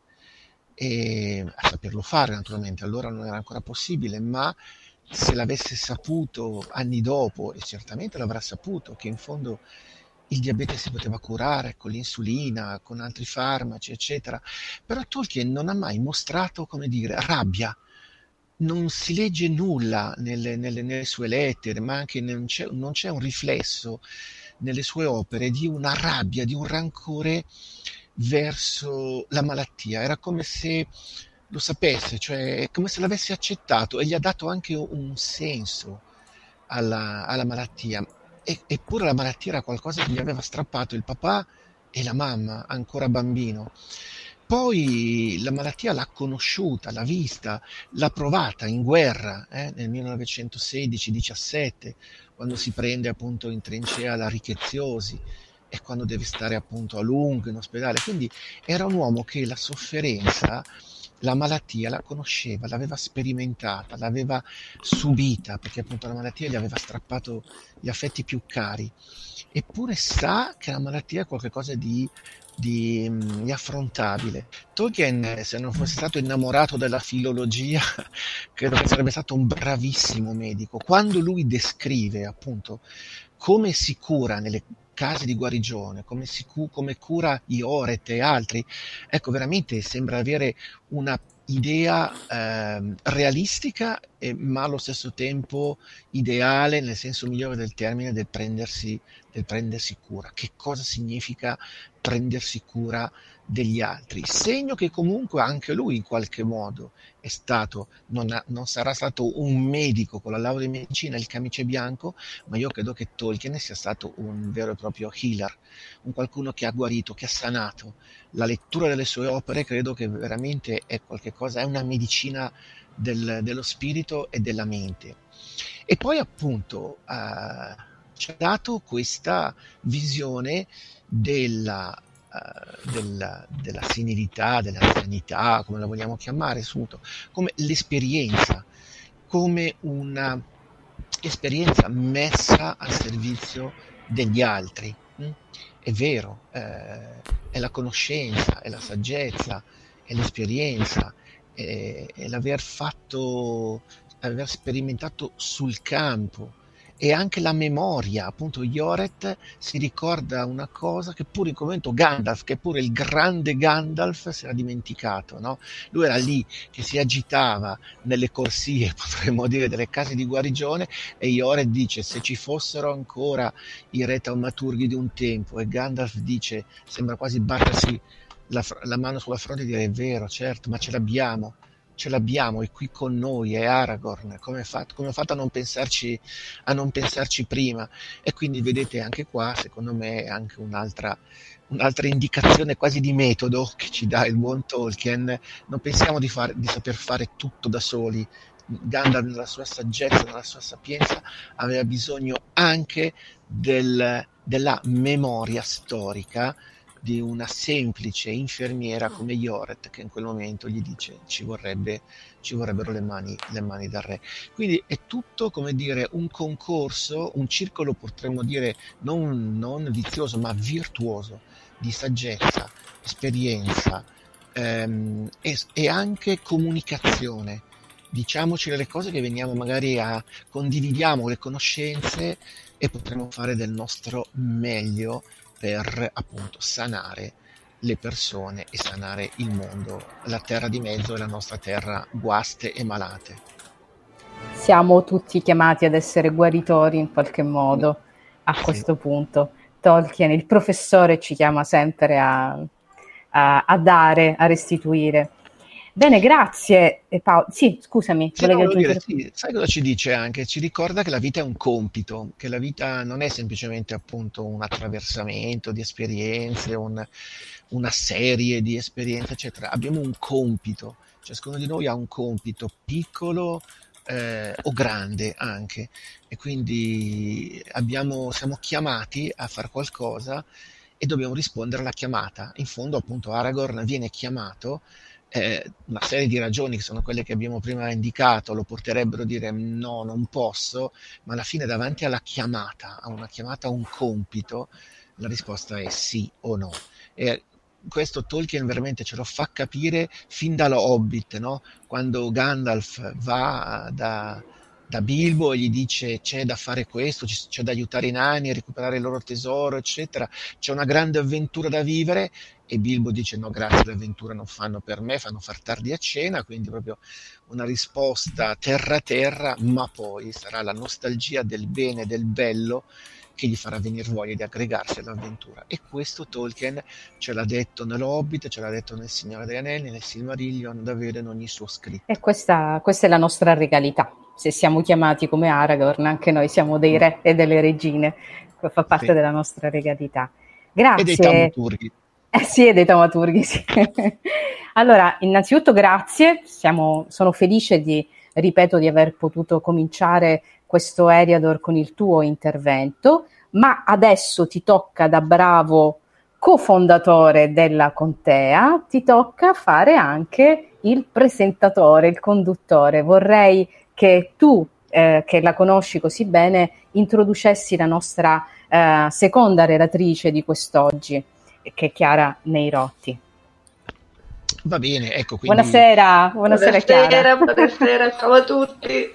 e a saperlo fare naturalmente. Allora non era ancora possibile, ma se l'avesse saputo anni dopo, e certamente l'avrà saputo, che in fondo il diabete si poteva curare con l'insulina, con altri farmaci, eccetera. Però Tolkien non ha mai mostrato, come dire, rabbia. Non si legge nulla nelle, nelle, nelle sue lettere, ma anche non c'è, non c'è un riflesso nelle sue opere di una rabbia, di un rancore verso la malattia. Era come se lo sapesse, cioè come se l'avesse accettato e gli ha dato anche un senso alla, alla malattia. E, eppure la malattia era qualcosa che gli aveva strappato il papà e la mamma, ancora bambino. Poi la malattia l'ha conosciuta, l'ha vista, l'ha provata in guerra eh, nel 1916-17, quando si prende appunto in trincea la Richeziosi e quando deve stare appunto a lungo in ospedale. Quindi era un uomo che la sofferenza, la malattia la conosceva, l'aveva sperimentata, l'aveva subita, perché appunto la malattia gli aveva strappato gli affetti più cari. Eppure sa che la malattia è qualcosa di di, di, affrontabile. Tolkien, se non fosse stato innamorato della filologia, (laughs) credo che sarebbe stato un bravissimo medico. Quando lui descrive appunto come si cura nelle case di guarigione, come, si cu- come cura Ioret e altri, ecco, veramente sembra avere una idea eh, realistica e, ma allo stesso tempo ideale nel senso migliore del termine del prendersi, del prendersi cura. Che cosa significa prendersi cura degli altri? Segno che comunque anche lui in qualche modo è stato, non, ha, non sarà stato un medico con la laurea in medicina, il camice bianco, ma io credo che Tolkien sia stato un vero e proprio healer, un qualcuno che ha guarito, che ha sanato. La lettura delle sue opere credo che veramente è qualcosa, è una medicina del, dello spirito e della mente. E poi appunto eh, ci ha dato questa visione della, uh, della, della senilità, dell'anzianità, come la vogliamo chiamare, appunto, come l'esperienza, come una esperienza messa al servizio degli altri. Mm? È vero, eh, è la conoscenza, è la saggezza, è l'esperienza, è, è l'aver fatto, aver sperimentato sul campo, e anche la memoria, appunto Ioret si ricorda una cosa che pure in quel momento Gandalf, che pure il grande Gandalf si era dimenticato, no? lui era lì che si agitava nelle corsie, (laughs) potremmo dire, delle case di guarigione e Ioret dice se ci fossero ancora i re taumaturghi di un tempo e Gandalf dice, sembra quasi battersi la, la mano sulla fronte e dire è vero, certo, ma ce l'abbiamo ce l'abbiamo, è qui con noi, è Aragorn, come, fatto, come ho fatto a non, pensarci, a non pensarci prima? E quindi vedete anche qua, secondo me, anche un'altra, un'altra indicazione quasi di metodo che ci dà il buon Tolkien. Non pensiamo di, fare, di saper fare tutto da soli. Gandalf, nella sua saggezza, nella sua sapienza, aveva bisogno anche del, della memoria storica di una semplice infermiera come Yoret che in quel momento gli dice ci, vorrebbe, ci vorrebbero le mani, le mani da re. Quindi è tutto come dire un concorso, un circolo potremmo dire non, non vizioso ma virtuoso di saggezza, esperienza ehm, e, e anche comunicazione diciamoci le cose che veniamo magari a condividiamo le conoscenze e potremo fare del nostro meglio per appunto sanare le persone e sanare il mondo, la terra di mezzo è la nostra terra guaste e malate. Siamo tutti chiamati ad essere guaritori in qualche modo a Sì. questo punto. Tolkien, il professore, ci chiama sempre a, a- a dare, a restituire. Bene, grazie eh, Paolo. Sì, scusami, Sì, no, dire, sì, sai cosa ci dice anche? Ci ricorda che la vita è un compito, che la vita non è semplicemente appunto un attraversamento di esperienze, un- una serie di esperienze, eccetera. Abbiamo un compito, ciascuno di noi ha un compito piccolo eh, o grande anche, e quindi abbiamo- siamo chiamati a fare qualcosa e dobbiamo rispondere alla chiamata. In fondo, appunto, Aragorn viene chiamato eh, una serie di ragioni che sono quelle che abbiamo prima indicato lo porterebbero a dire no, non posso, ma alla fine davanti alla chiamata, a una chiamata, a un compito, la risposta è sì o no. E questo Tolkien veramente ce lo fa capire fin dallo Hobbit, no? quando Gandalf va da, da Bilbo e gli dice c'è da fare questo, c'è da aiutare i nani a recuperare il loro tesoro, eccetera, c'è una grande avventura da vivere e Bilbo dice no grazie l'avventura non fanno per me, fanno far tardi a cena, quindi proprio una risposta terra terra, ma poi sarà la nostalgia del bene, del bello che gli farà venire voglia di aggregarsi all'avventura. E questo Tolkien ce l'ha detto nell'Hobbit, ce l'ha detto nel Signore degli Anelli, nel Silmarillion, davvero in ogni suo scritto. E questa, questa è la nostra regalità. Se siamo chiamati come Aragorn, anche noi siamo dei re e delle regine. Fa parte Sì. della nostra regalità. E dei Grazie. taumaturghi. Eh sì, e dei taumaturghi, sì. (laughs) Allora, innanzitutto grazie, Siamo- sono felice di, ripeto, di aver potuto cominciare questo Eriador con il tuo intervento, ma adesso ti tocca da bravo cofondatore della Contea, ti tocca fare anche il presentatore, il conduttore. Vorrei che tu, eh, che la conosci così bene, introducessi la nostra eh, seconda relatrice di quest'oggi che è Chiara Neirotti. Va bene, ecco quindi... Buonasera, buonasera, Chiara. buonasera, ciao a tutti.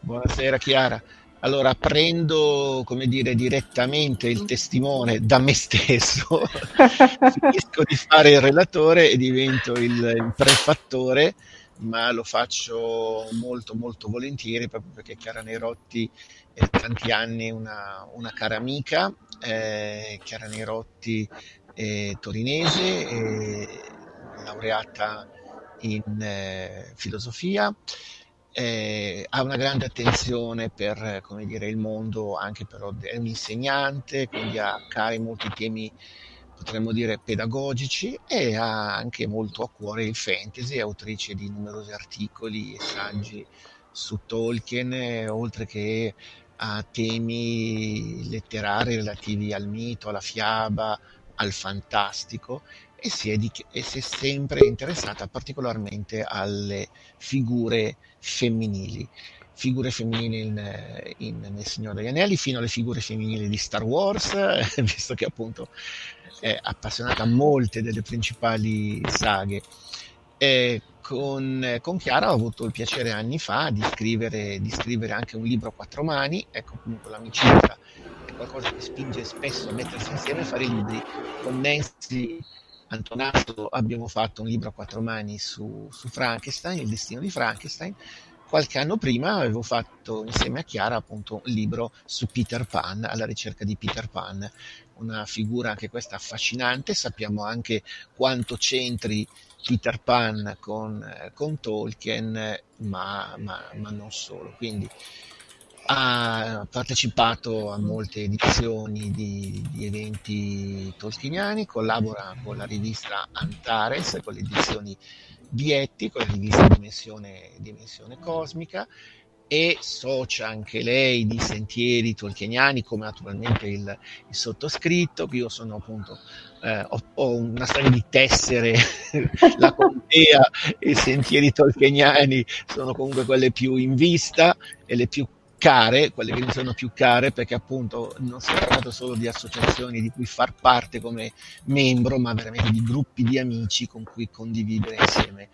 Buonasera Chiara. Allora prendo, come dire, direttamente il testimone da me stesso, (laughs) finisco di fare il relatore e divento il, il prefattore, ma lo faccio molto molto volentieri proprio perché Chiara Neirotti è tanti anni una, una cara amica, eh, Chiara Neirotti è torinese, è laureata in eh, filosofia, eh, ha una grande attenzione per eh, dire, il mondo, anche però è un insegnante, quindi ha cari molti temi, potremmo dire, pedagogici e ha anche molto a cuore il fantasy, è autrice di numerosi articoli e saggi su Tolkien, eh, oltre che a temi letterari relativi al mito, alla fiaba, al fantastico e si è, di- e si è sempre interessata particolarmente alle figure femminili. Figure femminili in, in- nel Signore degli Anelli, fino alle figure femminili di Star Wars, (laughs) visto che appunto è appassionata a molte delle principali saghe. Con, con Chiara ho avuto il piacere anni fa di scrivere, di scrivere anche un libro a quattro mani, ecco appunto l'amicizia è qualcosa che spinge spesso a mettersi insieme e fare libri. Con Nancy Antonato abbiamo fatto un libro a quattro mani su, su Frankenstein, il destino di Frankenstein. Qualche anno prima avevo fatto insieme a Chiara appunto un libro su Peter Pan, alla ricerca di Peter Pan, una figura anche questa affascinante. Sappiamo anche quanto c'entri Peter Pan con, eh, con Tolkien, ma, ma, ma non solo. Quindi ha partecipato a molte edizioni di, di eventi tolkieniani, collabora con la rivista Antares, con le edizioni Vietti, con la rivista Dimensione, Dimensione Cosmica e socia anche lei di sentieri tolkieniani come naturalmente il, il sottoscritto, io sono appunto, eh, ho, ho una serie di tessere, (laughs) la contea e i sentieri tolkieniani sono comunque quelle più in vista e le più care, quelle che mi sono più care, perché appunto non si tratta solo di associazioni di cui far parte come membro, ma veramente di gruppi di amici con cui condividere insieme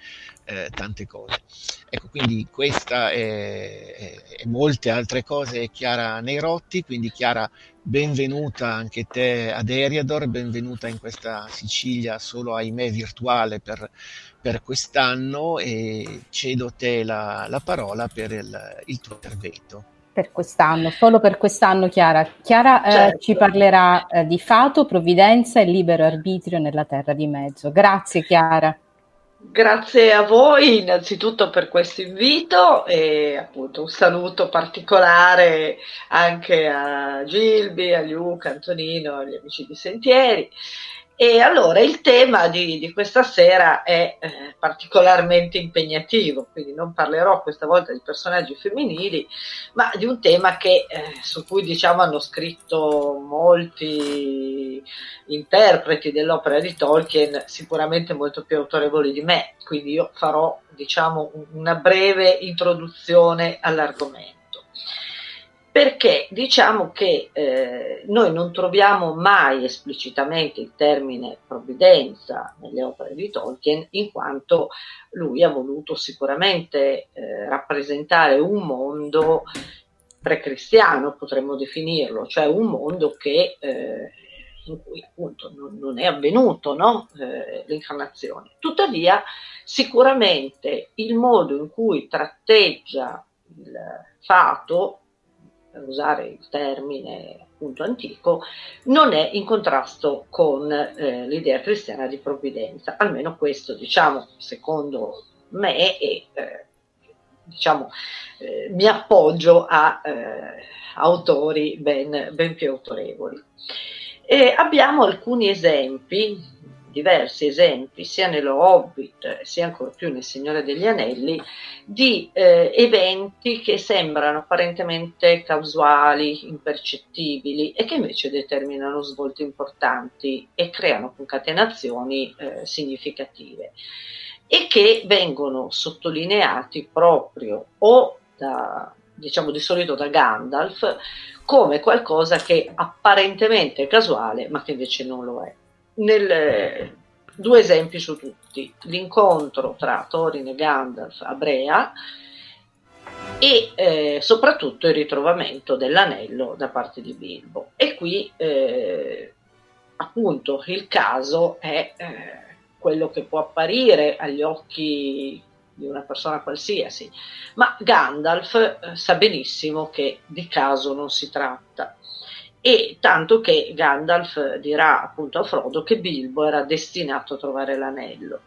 eh, tante cose. Ecco, quindi questa e molte altre cose è Chiara Neirotti, quindi Chiara benvenuta anche te ad Eriador, benvenuta in questa Sicilia solo ahimè virtuale per, per quest'anno e cedo a te la, la parola per il, il, tuo intervento. Per quest'anno, solo per quest'anno Chiara. Chiara eh, certo. ci parlerà eh, di fato, provvidenza e libero arbitrio nella terra di mezzo. Grazie Chiara. Grazie a voi innanzitutto per questo invito e appunto un saluto particolare anche a Gilby, a Luca, Antonino, agli amici di Sentieri. E allora il tema di, di questa sera è eh, particolarmente impegnativo, quindi non parlerò questa volta di personaggi femminili, ma di un tema che, eh, su cui diciamo, hanno scritto molti interpreti dell'opera di Tolkien, sicuramente molto più autorevoli di me, quindi io farò diciamo, una breve introduzione all'argomento perché diciamo che eh, noi non troviamo mai esplicitamente il termine provvidenza nelle opere di Tolkien, in quanto lui ha voluto sicuramente eh, rappresentare un mondo precristiano, potremmo definirlo, cioè un mondo che, eh, in cui appunto non, non è avvenuto no? Eh, l'incarnazione. Tuttavia, sicuramente il modo in cui tratteggia il fato per usare il termine appunto antico, non è in contrasto con eh, l'idea cristiana di provvidenza. Almeno questo, diciamo, secondo me, e eh, diciamo, eh, mi appoggio a eh, autori ben, ben, più autorevoli. E abbiamo alcuni esempi diversi esempi, sia nello Hobbit sia ancora più nel Signore degli Anelli, di eh, eventi che sembrano apparentemente casuali, impercettibili e che invece determinano svolti importanti e creano concatenazioni eh, significative e che vengono sottolineati proprio o da, diciamo di solito da Gandalf come qualcosa che apparentemente è casuale ma che invece non lo è nel, due esempi su tutti, l'incontro tra Thorin e Gandalf a Brea e eh, soprattutto il ritrovamento dell'anello da parte di Bilbo. E qui eh, appunto il caso è eh, quello che può apparire agli occhi di una persona qualsiasi, ma Gandalf eh, sa benissimo che di caso non si tratta e tanto che Gandalf dirà appunto a Frodo che Bilbo era destinato a trovare l'anello.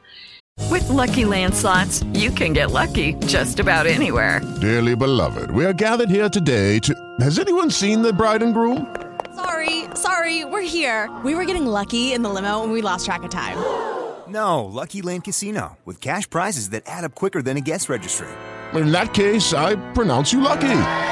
With lucky landslots, you can get lucky just about anywhere. Dearly beloved, we are gathered here today to. Has anyone seen the bride and groom? Sorry, sorry, we're here. We were getting lucky in the limo and we lost track of time. No, Lucky Land Casino, with cash prizes that add up quicker than a guest registry. In that case, I pronounce you lucky.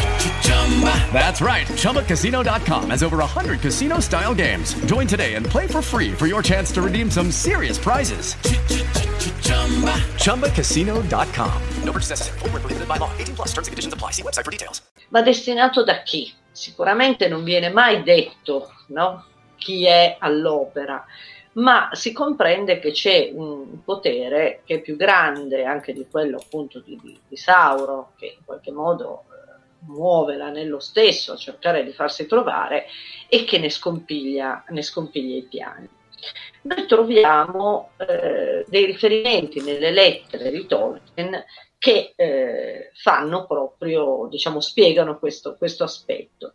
That's right. ChumbaCasino.com has over 100 casino style games. Join today and play for free for your chance to redeem some serious prizes. ChumbaCasino.com. No purchase necessary. Prohibited by law. 18 plus terms and conditions apply. See website for details. Ma destinato da chi? Sicuramente non viene mai detto no? chi è all'opera. ma si comprende che c'è un potere che è più grande anche di quello appunto di, di, di Sauro, che in qualche modo muove l'anello stesso a cercare di farsi trovare e che ne scompiglia, ne scompiglia i piani. Noi troviamo eh, dei riferimenti nelle lettere di Tolkien che eh, fanno proprio, diciamo, spiegano questo, questo aspetto.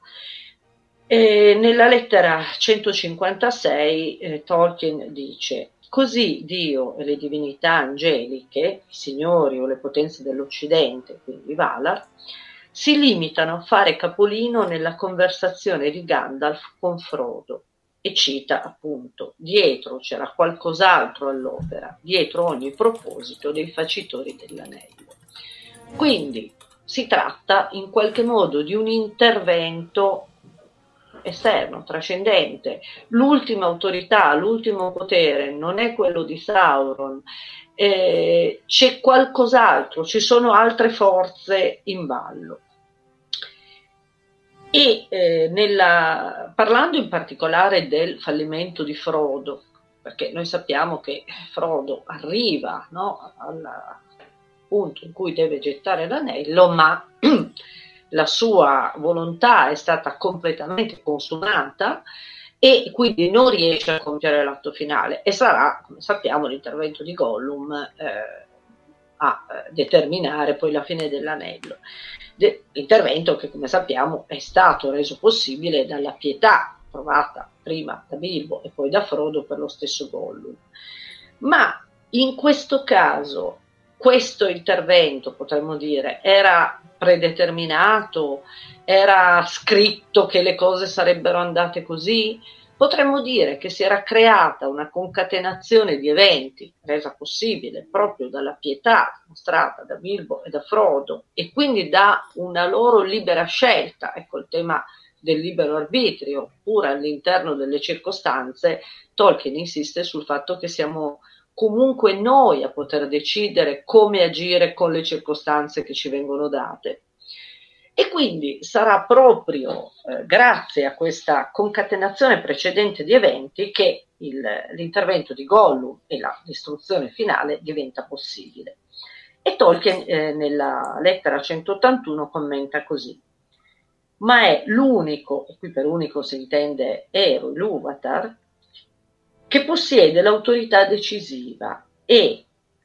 E nella lettera 156 eh, Tolkien dice Così Dio e le divinità angeliche, i signori o le potenze dell'Occidente, quindi Valar, si limitano a fare capolino nella conversazione di Gandalf con Frodo e cita appunto dietro c'era qualcos'altro all'opera, dietro ogni proposito dei facitori dell'anello. Quindi si tratta in qualche modo di un intervento esterno, trascendente. L'ultima autorità, l'ultimo potere non è quello di Sauron, eh, c'è qualcos'altro, ci sono altre forze in ballo. E eh, nella, parlando in particolare del fallimento di Frodo, perché noi sappiamo che Frodo arriva no, al punto in cui deve gettare l'anello, ma (clears throat) la sua volontà è stata completamente consumata e quindi non riesce a compiere l'atto finale e sarà, come sappiamo, l'intervento di Gollum eh, a eh, determinare poi la fine dell'anello. De- intervento che, come sappiamo, è stato reso possibile dalla pietà provata prima da Bilbo e poi da Frodo per lo stesso Gollum. Ma in questo caso, questo intervento, potremmo dire, era predeterminato, era scritto che le cose sarebbero andate così, potremmo dire che si era creata una concatenazione di eventi resa possibile proprio dalla pietà mostrata da Bilbo e da Frodo e quindi da una loro libera scelta, ecco il tema del libero arbitrio, pur all'interno delle circostanze, Tolkien insiste sul fatto che siamo comunque noi a poter decidere come agire con le circostanze che ci vengono date. E quindi sarà proprio eh, grazie a questa concatenazione precedente di eventi che il, l'intervento di Gollum e la distruzione finale diventa possibile. E Tolkien eh, nella lettera 181 commenta così. Ma è l'unico, e qui per unico si intende Ero, l'Uvatar, che possiede l'autorità decisiva e,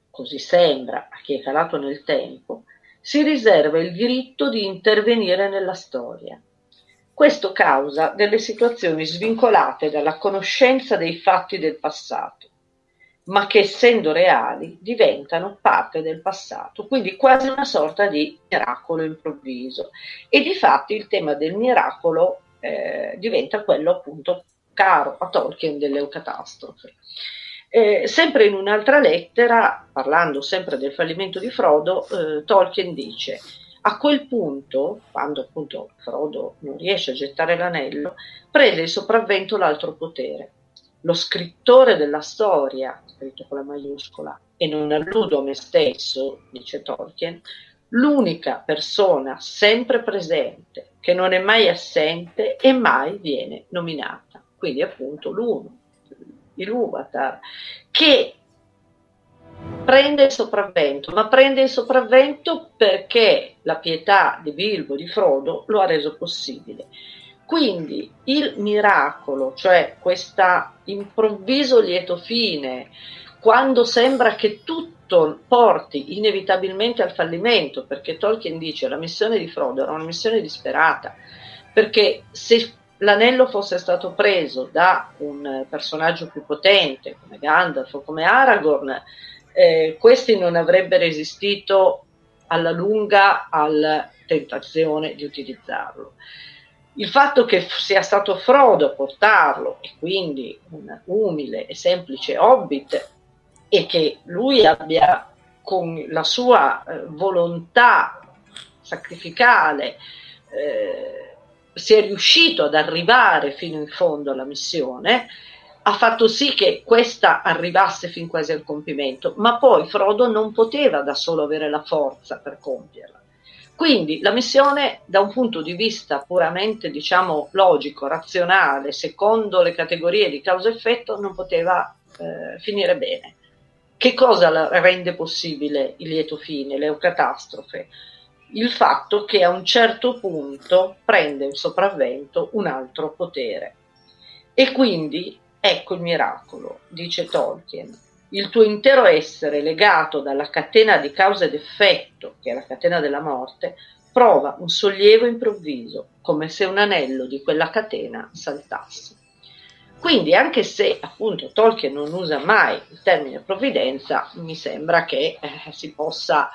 così sembra a chi è calato nel tempo, si riserva il diritto di intervenire nella storia. Questo causa delle situazioni svincolate dalla conoscenza dei fatti del passato, ma che essendo reali diventano parte del passato, quindi quasi una sorta di miracolo improvviso. E di fatti il tema del miracolo eh, diventa quello appunto caro a Tolkien delle catastrofe. Eh, sempre in un'altra lettera, parlando sempre del fallimento di Frodo, eh, Tolkien dice a quel punto, quando appunto Frodo non riesce a gettare l'anello, prende il sopravvento l'altro potere. Lo scrittore della storia, scritto con la maiuscola, e non alludo a me stesso, dice Tolkien, l'unica persona sempre presente, che non è mai assente e mai viene nominata quindi appunto l'uno, l'Uvatar, che prende il sopravvento, ma prende il sopravvento perché la pietà di Bilbo, di Frodo, lo ha reso possibile. Quindi il miracolo, cioè questo improvviso lieto fine, quando sembra che tutto porti inevitabilmente al fallimento, perché Tolkien dice la missione di Frodo era una missione disperata, perché se l'anello fosse stato preso da un personaggio più potente come Gandalf o come Aragorn, eh, questi non avrebbero resistito alla lunga alla tentazione di utilizzarlo. Il fatto che sia stato Frodo a portarlo e quindi un umile e semplice hobbit e che lui abbia con la sua eh, volontà sacrificale eh, si è riuscito ad arrivare fino in fondo alla missione, ha fatto sì che questa arrivasse fin quasi al compimento, ma poi Frodo non poteva da solo avere la forza per compierla. Quindi la missione, da un punto di vista puramente, diciamo, logico, razionale, secondo le categorie di causa-effetto, non poteva eh, finire bene. Che cosa rende possibile il lieto fine, l'eucatastrofe? Il fatto che a un certo punto prende il sopravvento un altro potere. E quindi ecco il miracolo, dice Tolkien. Il tuo intero essere legato dalla catena di causa ed effetto, che è la catena della morte, prova un sollievo improvviso, come se un anello di quella catena saltasse. Quindi, anche se appunto Tolkien non usa mai il termine provvidenza, mi sembra che eh, si possa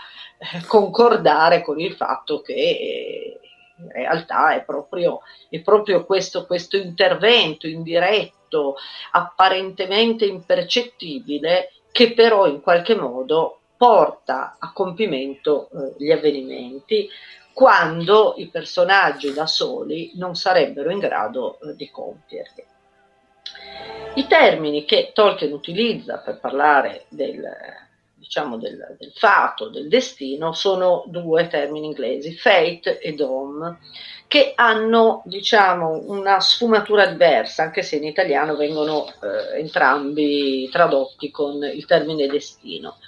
concordare con il fatto che eh, in realtà è proprio, è proprio questo, questo intervento indiretto, apparentemente impercettibile, che però in qualche modo porta a compimento eh, gli avvenimenti quando i personaggi da soli non sarebbero in grado eh, di compierli. I termini che Tolkien utilizza per parlare del, diciamo del, del fato, del destino, sono due termini inglesi, fate e dom, che hanno diciamo, una sfumatura diversa, anche se in italiano vengono eh, entrambi tradotti con il termine destino.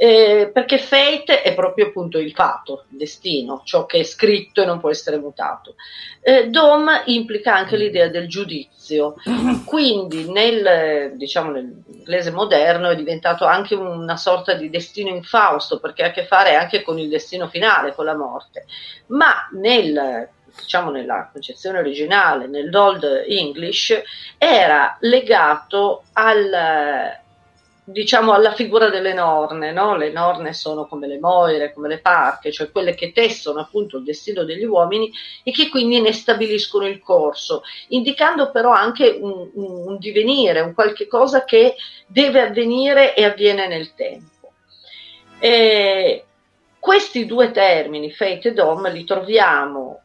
Eh, perché fate è proprio appunto il fatto, il destino, ciò che è scritto e non può essere mutato. Eh, dom implica anche l'idea del giudizio, quindi nel, diciamo, nell'inglese moderno è diventato anche una sorta di destino infausto, perché ha a che fare anche con il destino finale, con la morte, ma nel diciamo nella concezione originale, nell'Old English, era legato al, diciamo alla figura delle norne, no? le norne sono come le moire, come le parche, cioè quelle che tessono appunto il destino degli uomini e che quindi ne stabiliscono il corso, indicando però anche un, un, un divenire, un qualche cosa che deve avvenire e avviene nel tempo. E questi due termini, fate e dom, li troviamo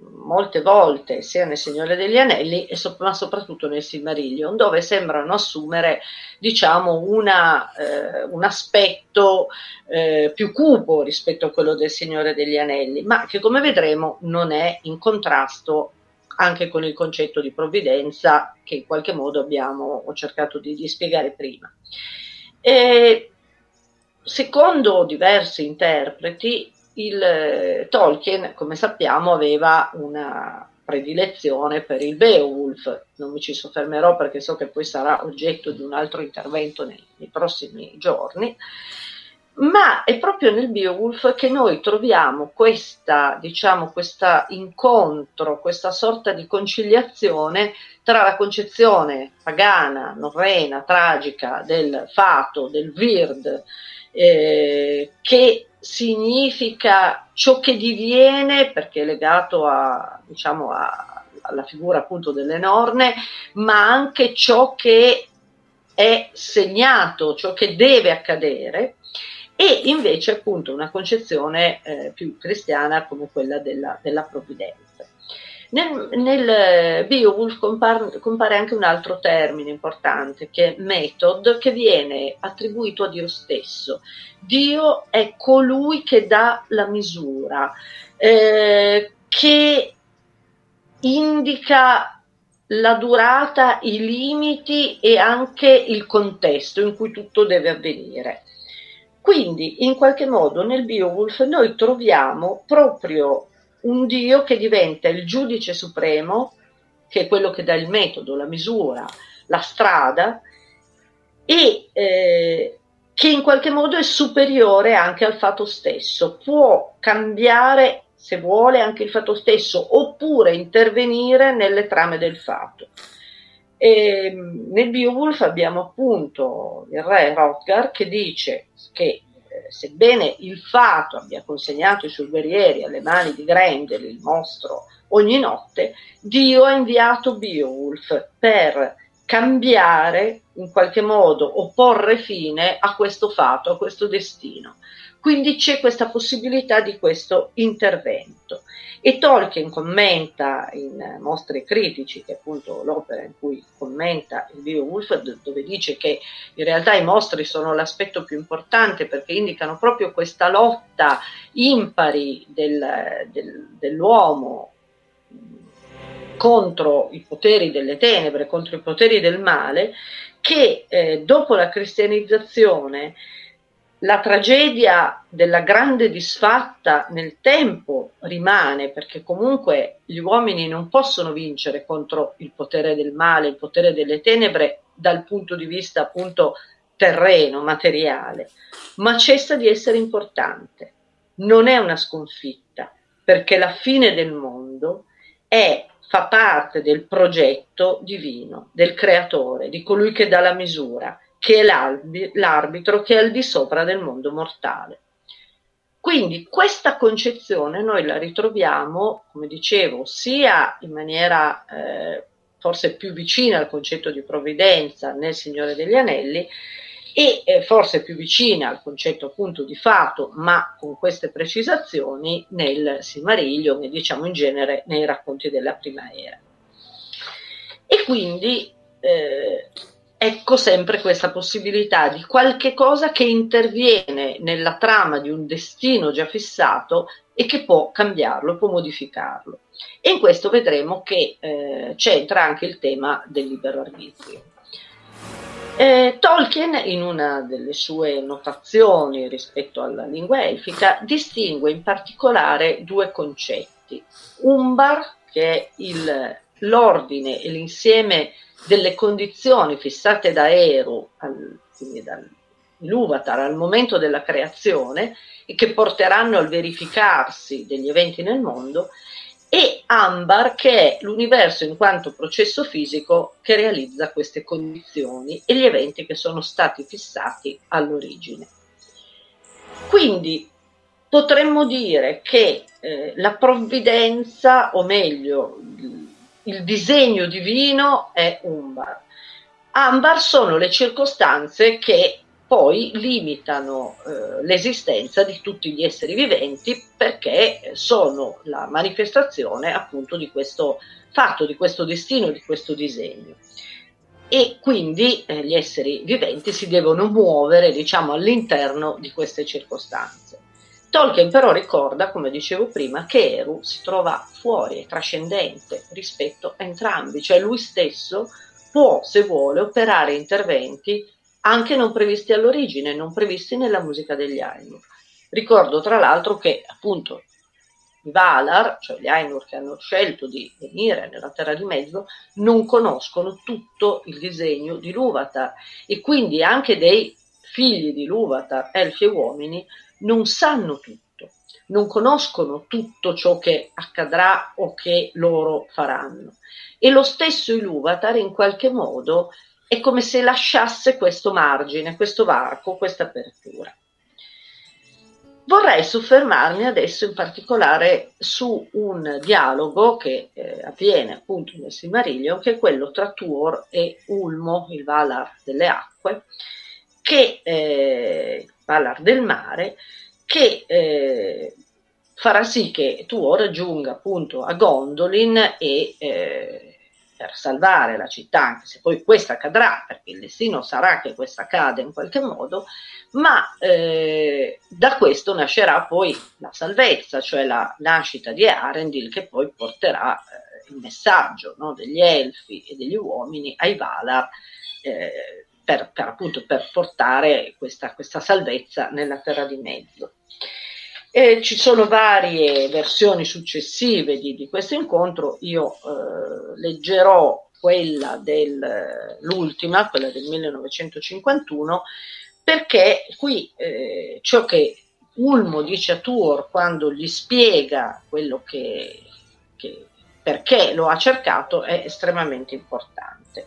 molte volte sia nel Signore degli Anelli ma soprattutto nel Silmarillion dove sembrano assumere diciamo una, eh, un aspetto eh, più cupo rispetto a quello del Signore degli Anelli ma che come vedremo non è in contrasto anche con il concetto di provvidenza che in qualche modo abbiamo ho cercato di, di spiegare prima. E, secondo diversi interpreti il eh, Tolkien, come sappiamo, aveva una predilezione per il Beowulf. Non mi ci soffermerò perché so che poi sarà oggetto di un altro intervento nei, nei prossimi giorni. Ma è proprio nel Beowulf che noi troviamo questa, diciamo, questo incontro, questa sorta di conciliazione tra la concezione pagana, norrena, tragica del fato, del Vird, eh, che significa ciò che diviene, perché è legato a, diciamo, a, alla figura appunto delle norme, ma anche ciò che è segnato, ciò che deve accadere, e invece appunto una concezione eh, più cristiana come quella della, della provvidenza. Nel, nel Beowulf compare, compare, anche un altro termine importante che è method, che viene attribuito a Dio stesso. Dio è colui che dà la misura, eh, che indica la durata, i limiti e anche il contesto in cui tutto deve avvenire. Quindi, in qualche modo, nel Beowulf noi troviamo proprio un Dio che diventa il giudice supremo, che è quello che dà il metodo, la misura, la strada, e eh, che in qualche modo è superiore anche al fatto stesso, può cambiare, se vuole, anche il fatto stesso, oppure intervenire nelle trame del fatto. E, nel Beowulf abbiamo appunto il re Hrothgar che dice che sebbene il fato abbia consegnato i suoi guerrieri alle mani di Grendel, il mostro, ogni notte, Dio ha inviato Beowulf per cambiare in qualche modo o porre fine a questo fatto, a questo destino. Quindi c'è questa possibilità di questo intervento. E Tolkien commenta in Mostri critici, che è appunto l'opera in cui commenta il Beowulf, dove dice che in realtà i mostri sono l'aspetto più importante perché indicano proprio questa lotta impari del, del, dell'uomo contro i poteri delle tenebre, contro i poteri del male, che eh, dopo la cristianizzazione la tragedia della grande disfatta nel tempo rimane perché comunque gli uomini non possono vincere contro il potere del male, il potere delle tenebre dal punto di vista appunto terreno, materiale, ma cessa di essere importante. Non è una sconfitta perché la fine del mondo è, fa parte del progetto divino, del creatore, di colui che dà la misura che è l'arbitro che è al di sopra del mondo mortale. Quindi questa concezione noi la ritroviamo, come dicevo, sia in maniera eh, forse più vicina al concetto di provvidenza nel Signore degli Anelli e eh, forse più vicina al concetto appunto di fato, ma con queste precisazioni nel Silmarillion e diciamo in genere nei racconti della prima era. E quindi eh, ecco sempre questa possibilità di qualche cosa che interviene nella trama di un destino già fissato e che può cambiarlo, può modificarlo. E in questo vedremo che eh, c'entra anche il tema del libero arbitrio. Eh, Tolkien, in una delle sue notazioni rispetto alla lingua elfica, distingue in particolare due concetti. Umbar, che è il, l'ordine e l'insieme delle condizioni fissate da Eru, al, quindi dall'Uvatar, al momento della creazione, e che porteranno al verificarsi degli eventi nel mondo, e Ambar che è l'universo in quanto processo fisico che realizza queste condizioni e gli eventi che sono stati fissati all'origine. Quindi potremmo dire che eh, la provvidenza, o meglio, il disegno divino è Umbar. Ambar sono le circostanze che poi limitano eh, l'esistenza di tutti gli esseri viventi perché sono la manifestazione appunto di questo fatto, di questo destino, di questo disegno. E quindi eh, gli esseri viventi si devono muovere, diciamo, all'interno di queste circostanze. Tolkien però ricorda, come dicevo prima, che Eru si trova fuori, è trascendente rispetto a entrambi, cioè lui stesso può, se vuole, operare interventi anche non previsti all'origine, non previsti nella musica degli Ainur. Ricordo tra l'altro che appunto i Valar, cioè gli Ainur che hanno scelto di venire nella Terra di Mezzo, non conoscono tutto il disegno di Luvatar e quindi anche dei figli di Luvatar, elfi e uomini, non sanno tutto, non conoscono tutto ciò che accadrà o che loro faranno. E lo stesso Iluvatar in qualche modo è come se lasciasse questo margine, questo varco, questa apertura. Vorrei soffermarmi adesso in particolare su un dialogo che eh, avviene appunto nel Silmarillion, che è quello tra Tuor e Ulmo, il Valar delle acque, che eh, Valar del mare, che eh, farà sì che Tuor giunga appunto a Gondolin e eh, per salvare la città, anche se poi questa cadrà, perché il destino sarà che questa cade in qualche modo, ma eh, da questo nascerà poi la salvezza, cioè la nascita di Arendil che poi porterà eh, il messaggio no, degli elfi e degli uomini ai Valar eh, per, per, appunto, per portare questa, questa salvezza nella terra di mezzo. E ci sono varie versioni successive di, di questo incontro, io eh, leggerò quella dell'ultima, quella del 1951, perché qui eh, ciò che Ulmo dice a Tuor quando gli spiega quello che, che perché lo ha cercato è estremamente importante.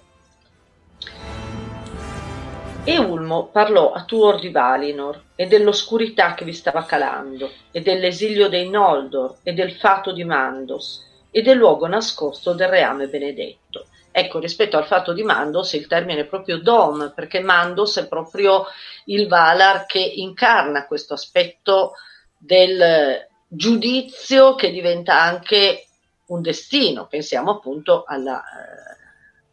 E Ulmo parlò a Tuor di Valinor e dell'oscurità che vi stava calando, e dell'esilio dei Noldor, e del fato di Mandos, e del luogo nascosto del reame benedetto. Ecco, rispetto al fatto di Mandos il termine è proprio Dom, perché Mandos è proprio il Valar che incarna questo aspetto del giudizio che diventa anche un destino. Pensiamo appunto alla eh,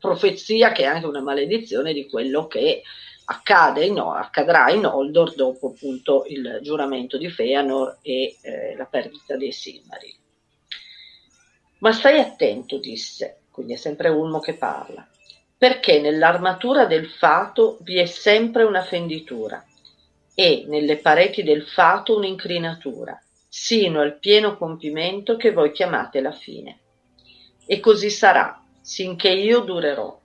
profezia che è anche una maledizione di quello che accade in, accadrà in Oldor dopo appunto il giuramento di Feanor e eh, la perdita dei Silmaril. Ma stai attento, disse, quindi è sempre Ulmo che parla, perché nell'armatura del fato vi è sempre una fenditura e nelle pareti del fato un'incrinatura, sino al pieno compimento che voi chiamate la fine. E così sarà, sinché io durerò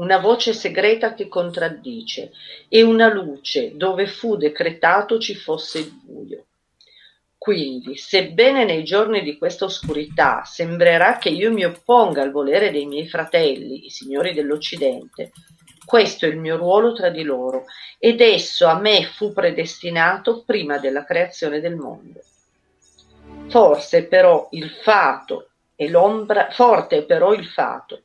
una voce segreta che contraddice e una luce dove fu decretato ci fosse il buio. Quindi, sebbene nei giorni di questa oscurità sembrerà che io mi opponga al volere dei miei fratelli, i signori dell'Occidente, Questo è il mio ruolo tra di loro, ed esso a me fu predestinato prima della creazione del mondo. Forse però il fato e l'ombra, forte però il fato,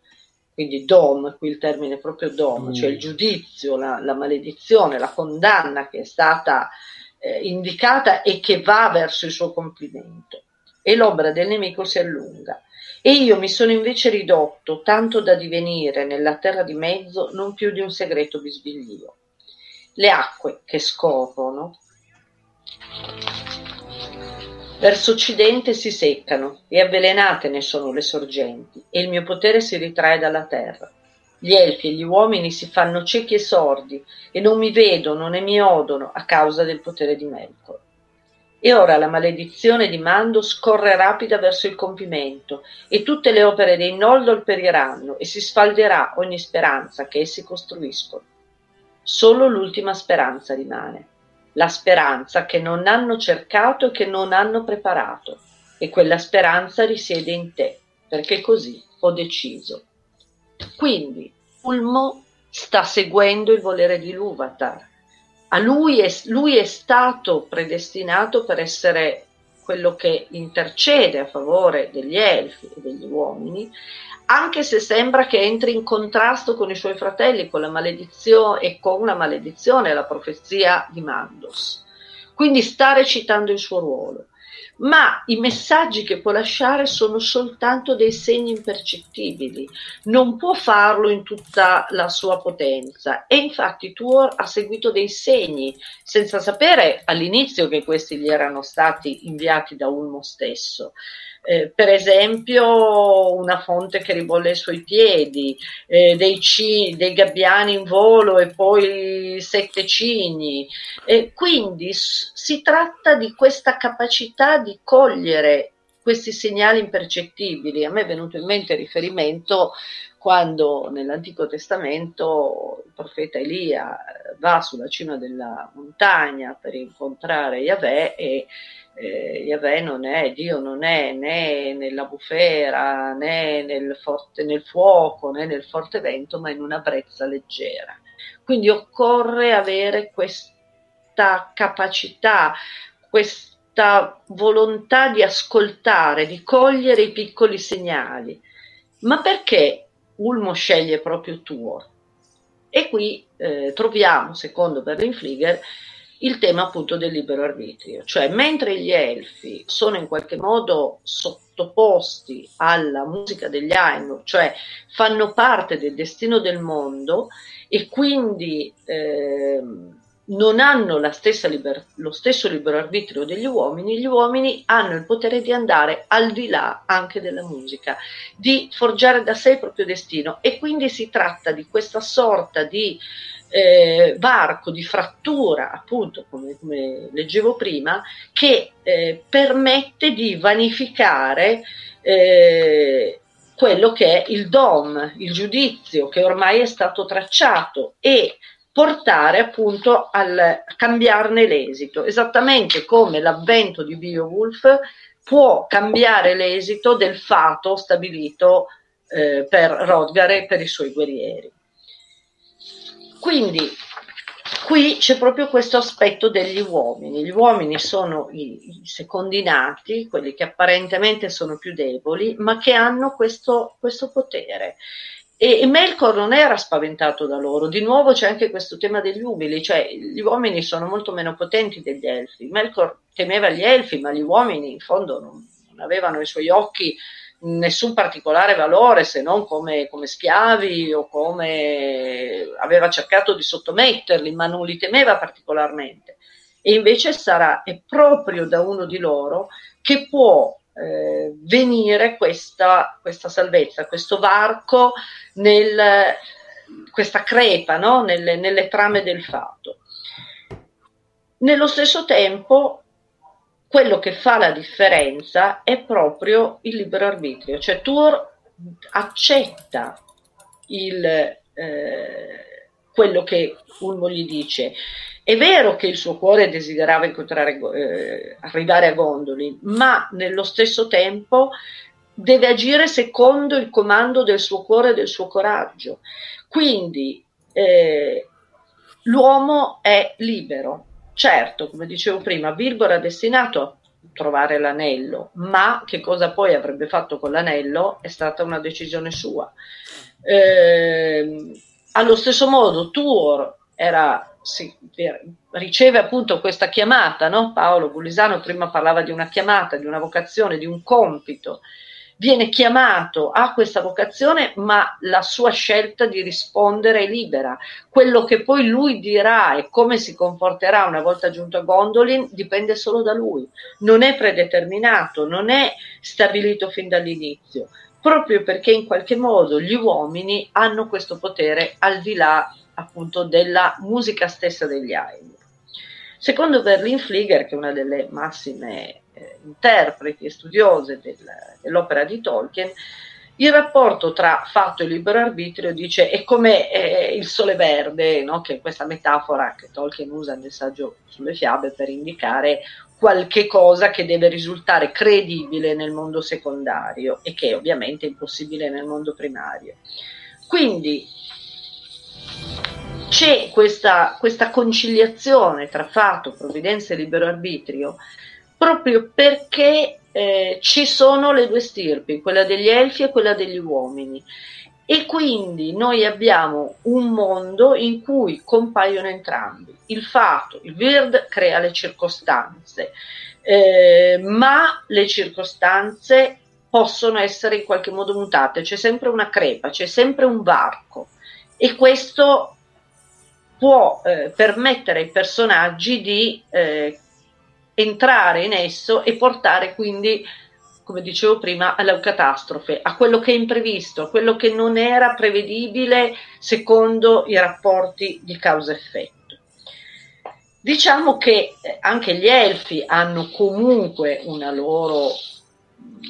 quindi dom, qui il termine è proprio dom, mm. cioè il giudizio, la, la, maledizione, la condanna che è stata eh, indicata e che va verso il suo compimento. E l'ombra del nemico si allunga. E io mi sono invece ridotto tanto da divenire nella terra di mezzo non più di un segreto bisbiglio. Le acque che scorrono verso occidente si seccano e avvelenate ne sono le sorgenti e il mio potere si ritrae dalla terra. Gli elfi e gli uomini si fanno ciechi e sordi e non mi vedono né mi odono a causa del potere di Melkor. E ora la maledizione di Mando scorre rapida verso il compimento, e tutte le opere dei Noldor periranno, e si sfalderà ogni speranza che essi costruiscono. Solo l'ultima speranza rimane, la speranza che non hanno cercato e che non hanno preparato, e quella speranza risiede in te, perché così ho deciso. Quindi Ulmo sta seguendo il volere di Luvatar, a lui è, lui è stato predestinato per essere quello che intercede a favore degli elfi e degli uomini, anche se sembra che entri in contrasto con i suoi fratelli, con la maledizione e con una maledizione, la profezia di Mandos. Quindi sta recitando il suo ruolo ma i messaggi che può lasciare sono soltanto dei segni impercettibili, non può farlo in tutta la sua potenza e infatti Tuor ha seguito dei segni senza sapere all'inizio che questi gli erano stati inviati da Ulmo stesso. Eh, per esempio una fonte che ribolle ai suoi piedi, eh, dei, ci, dei, gabbiani in volo e poi sette cigni. Eh, quindi s- si tratta di questa capacità di cogliere questi segnali impercettibili. A me è venuto in mente il riferimento quando nell'Antico Testamento il profeta Elia va sulla cima della montagna per incontrare Yahweh e eh, Yahweh non è, Dio non è né nella bufera né nel, forte, nel fuoco né nel forte vento, ma in una brezza leggera. Quindi occorre avere questa capacità, questa volontà di ascoltare, di cogliere i piccoli segnali. Ma perché Ulmo sceglie proprio Tuor? E qui eh, troviamo, secondo Berlinflieger, il tema appunto del libero arbitrio, cioè mentre gli elfi sono in qualche modo sottoposti alla musica degli Ainur, cioè fanno parte del destino del mondo e quindi eh, non hanno liber- lo stesso libero arbitrio degli uomini, gli uomini hanno il potere di andare al di là anche della musica, di forgiare da sé il proprio destino e quindi si tratta di questa sorta di eh, varco di frattura, appunto, come, come leggevo prima, che eh, permette di vanificare eh, quello che è il DOM, il giudizio che ormai è stato tracciato e portare appunto al cambiarne l'esito, esattamente come l'avvento di Beowulf può cambiare l'esito del fato stabilito eh, per Rodgare e per i suoi guerrieri. Quindi qui c'è proprio questo aspetto degli uomini. Gli uomini sono i, i secondi nati, quelli che apparentemente sono più deboli, ma che hanno questo, questo potere. E, Melkor non era spaventato da loro. Di nuovo c'è anche questo tema degli umili, cioè gli uomini sono molto meno potenti degli elfi. Melkor temeva gli elfi, ma gli uomini in fondo non, non avevano i suoi occhi nessun particolare valore se non come, come, schiavi o come aveva cercato di sottometterli, ma non li temeva particolarmente. E invece sarà, è proprio da uno di loro che può eh, venire questa, questa, salvezza, questo varco, nel, questa crepa no? nelle, nelle trame del fato. Nello stesso tempo quello che fa la differenza è proprio il libero arbitrio, cioè Tour accetta il, eh, quello che Ulmo gli dice. È vero che il suo cuore desiderava eh, arrivare a Gondolin, ma nello stesso tempo deve agire secondo il comando del suo cuore e del suo coraggio. Quindi eh, l'uomo è libero. Certo, come dicevo prima, Bilbo era destinato a trovare l'anello, ma che cosa poi avrebbe fatto con l'anello è stata una decisione sua. Eh, allo stesso modo, Tuor era, si, riceve appunto questa chiamata, no? Paolo Bullisano prima parlava di una chiamata, di una vocazione, di un compito viene chiamato a questa vocazione, ma la sua scelta di rispondere è libera. Quello che poi lui dirà e come si comporterà una volta giunto a Gondolin dipende solo da lui, non è predeterminato, non è stabilito fin dall'inizio, proprio perché in qualche modo gli uomini hanno questo potere al di là appunto della musica stessa degli Ainur. Secondo Berlin Flieger, che è una delle massime eh, interpreti e studiose del, dell'opera di Tolkien, il rapporto tra fatto e libero arbitrio dice è come eh, il sole verde, no? che è questa metafora che Tolkien usa nel saggio sulle fiabe per indicare qualche cosa che deve risultare credibile nel mondo secondario e che ovviamente è impossibile nel mondo primario. Quindi c'è questa, questa conciliazione tra fatto, provvidenza e libero arbitrio proprio perché eh, ci sono le due stirpi, quella degli elfi e quella degli uomini. E quindi noi abbiamo un mondo in cui compaiono entrambi. Il fatto, il Vird crea le circostanze, eh, ma le circostanze possono essere in qualche modo mutate, c'è sempre una crepa, c'è sempre un varco e questo può eh, permettere ai personaggi di eh, entrare in esso e portare quindi, come dicevo prima, alla catastrofe, a quello che è imprevisto, a quello che non era prevedibile secondo i rapporti di causa-effetto. Diciamo che eh, anche gli elfi hanno comunque una loro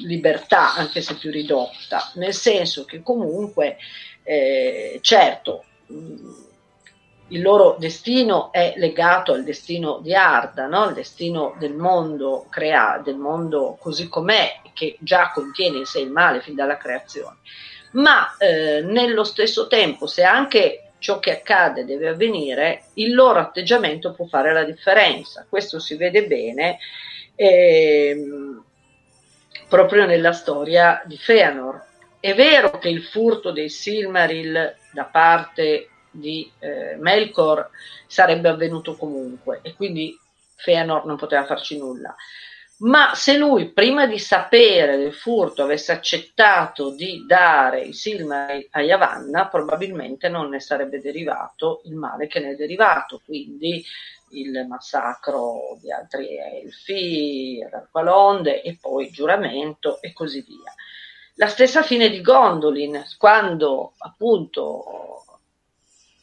libertà, anche se più ridotta, nel senso che comunque, eh, certo, il loro destino è legato al destino di Arda, no? il destino del mondo creato, del mondo così com'è, che già contiene in sé il male fin dalla creazione. Ma eh, nello stesso tempo, se anche ciò che accade deve avvenire, il loro atteggiamento può fare la differenza. Questo si vede bene ehm, proprio nella storia di Feanor. È vero che il furto dei Silmaril da parte di eh, Melkor sarebbe avvenuto comunque e quindi Feanor non poteva farci nulla. Ma se lui, prima di sapere del furto, avesse accettato di dare i Silmaril a Yavanna, probabilmente non ne sarebbe derivato il male che ne è derivato, quindi il massacro di altri elfi ad Alqualonde e poi il giuramento e così via. La stessa fine di Gondolin, quando appunto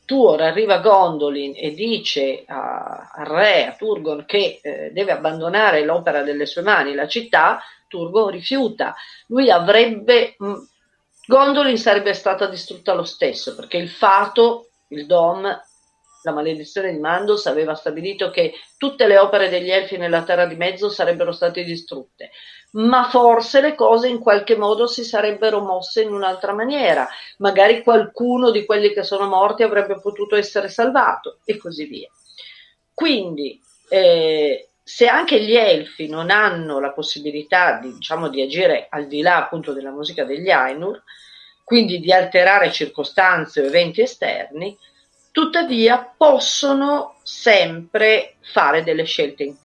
Tuor arriva Gondolin e dice al re, a Turgon, che eh, deve abbandonare l'opera delle sue mani, la città, Turgon rifiuta. Lui avrebbe, mh, Gondolin sarebbe stata distrutta lo stesso, perché il fato, il Dom, la maledizione di Mandos aveva stabilito che tutte le opere degli elfi nella Terra di Mezzo sarebbero state distrutte ma forse le cose in qualche modo si sarebbero mosse in un'altra maniera, magari qualcuno di quelli che sono morti avrebbe potuto essere salvato e così via. Quindi, eh, se anche gli elfi non hanno la possibilità di, diciamo, di agire al di là appunto della musica degli Ainur, quindi di alterare circostanze o eventi esterni, tuttavia possono sempre fare delle scelte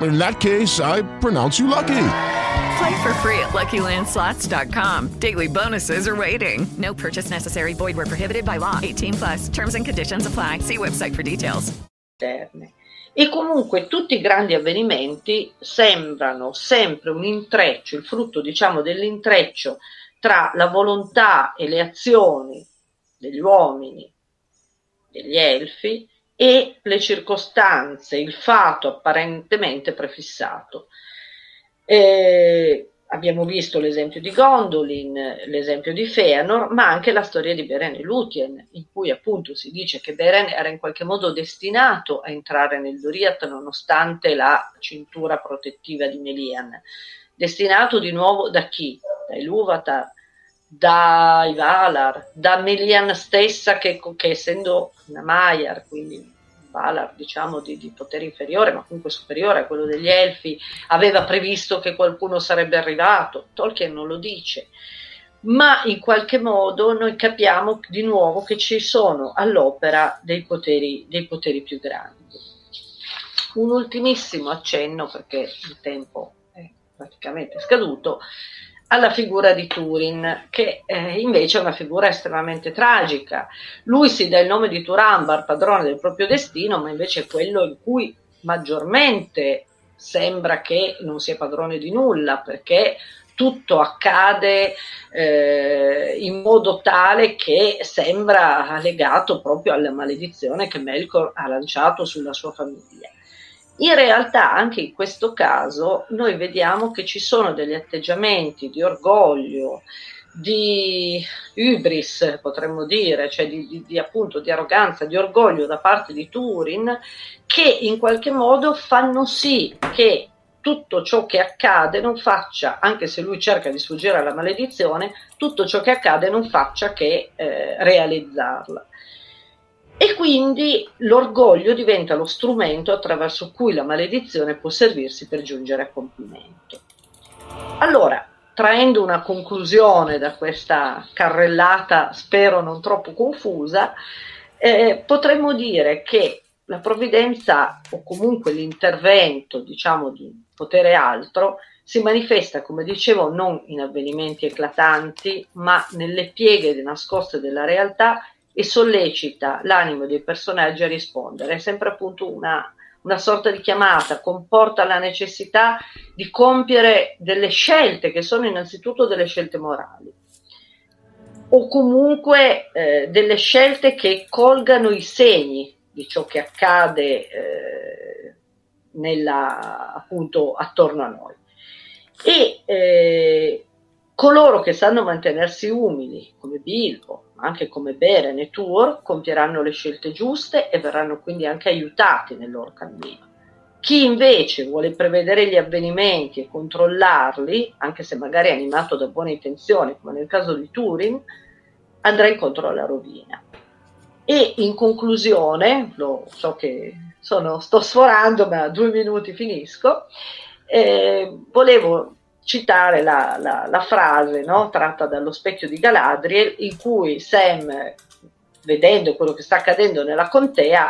In that case, I pronounce you lucky. Play for free at LuckyLandSlots.com. Daily bonuses are waiting. No purchase necessary. Void where prohibited by law. 18 plus. Terms and conditions apply. See website for details. E comunque tutti i grandi avvenimenti sembrano sempre un intreccio, il frutto diciamo dell'intreccio tra la volontà e le azioni degli uomini, degli elfi e le circostanze, il fato apparentemente prefissato. Eh, abbiamo visto l'esempio di Gondolin, l'esempio di Feanor, ma anche la storia di Beren e Lúthien, in cui appunto si dice che Beren era in qualche modo destinato a entrare nel Doriath nonostante la cintura protettiva di Melian. Destinato di nuovo da chi? Dai Luvatar, dai Valar, da Melian stessa che, che essendo una Maiar, quindi Valar diciamo di, di, potere inferiore ma comunque superiore a quello degli Elfi aveva previsto che qualcuno sarebbe arrivato. Tolkien non lo dice. Ma in qualche modo noi capiamo di nuovo che ci sono all'opera dei poteri, dei poteri più grandi. Un ultimissimo accenno perché il tempo è praticamente scaduto alla figura di Turin, che eh, invece è una figura estremamente tragica. Lui si dà il nome di Turambar, padrone del proprio destino, ma invece è quello in cui maggiormente sembra che non sia padrone di nulla, perché tutto accade eh, in modo tale che sembra legato proprio alla maledizione che Melkor ha lanciato sulla sua famiglia. In realtà anche in questo caso noi vediamo che ci sono degli atteggiamenti di orgoglio, di hubris, potremmo dire, cioè di, di, di, appunto di arroganza, di orgoglio da parte di Turin, che in qualche modo fanno sì che tutto ciò che accade non faccia, anche se lui cerca di sfuggire alla maledizione, tutto ciò che accade non faccia che eh, realizzarla. E quindi l'orgoglio diventa lo strumento attraverso cui la maledizione può servirsi per giungere a compimento. Allora, traendo una conclusione da questa carrellata, spero non troppo confusa, eh, potremmo dire che la provvidenza o comunque l'intervento, diciamo, di potere altro si manifesta, come dicevo, non in avvenimenti eclatanti, ma nelle pieghe nascoste della realtà e sollecita l'animo dei personaggi a rispondere. È sempre appunto una, una sorta di chiamata, comporta la necessità di compiere delle scelte che sono innanzitutto delle scelte morali o comunque eh, delle scelte che colgano i segni di ciò che accade eh, nella, appunto attorno a noi. E eh, coloro che sanno mantenersi umili, come Bilbo, ma anche come Beren e Tur, compieranno le scelte giuste e verranno quindi anche aiutati nel loro cammino. Chi invece vuole prevedere gli avvenimenti e controllarli, anche se magari animato da buone intenzioni, come nel caso di Turing, andrà incontro alla rovina. E in conclusione, lo so che sono, sto sforando, ma due minuti finisco, eh, volevo citare la, la, la frase no, tratta dallo specchio di Galadriel in cui Sam vedendo quello che sta accadendo nella contea,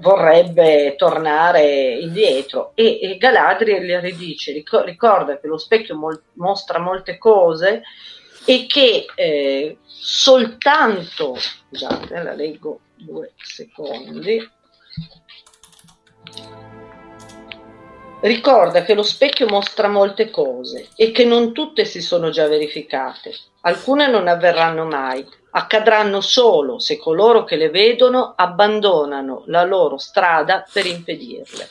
vorrebbe tornare indietro. E, e Galadriel gli ridice: ricorda che lo specchio mol- mostra molte cose e che eh, soltanto, scusate, la leggo due secondi. Ricorda che lo specchio mostra molte cose e che non tutte si sono già verificate. Alcune non avverranno mai, accadranno solo se coloro che le vedono abbandonano la loro strada per impedirle.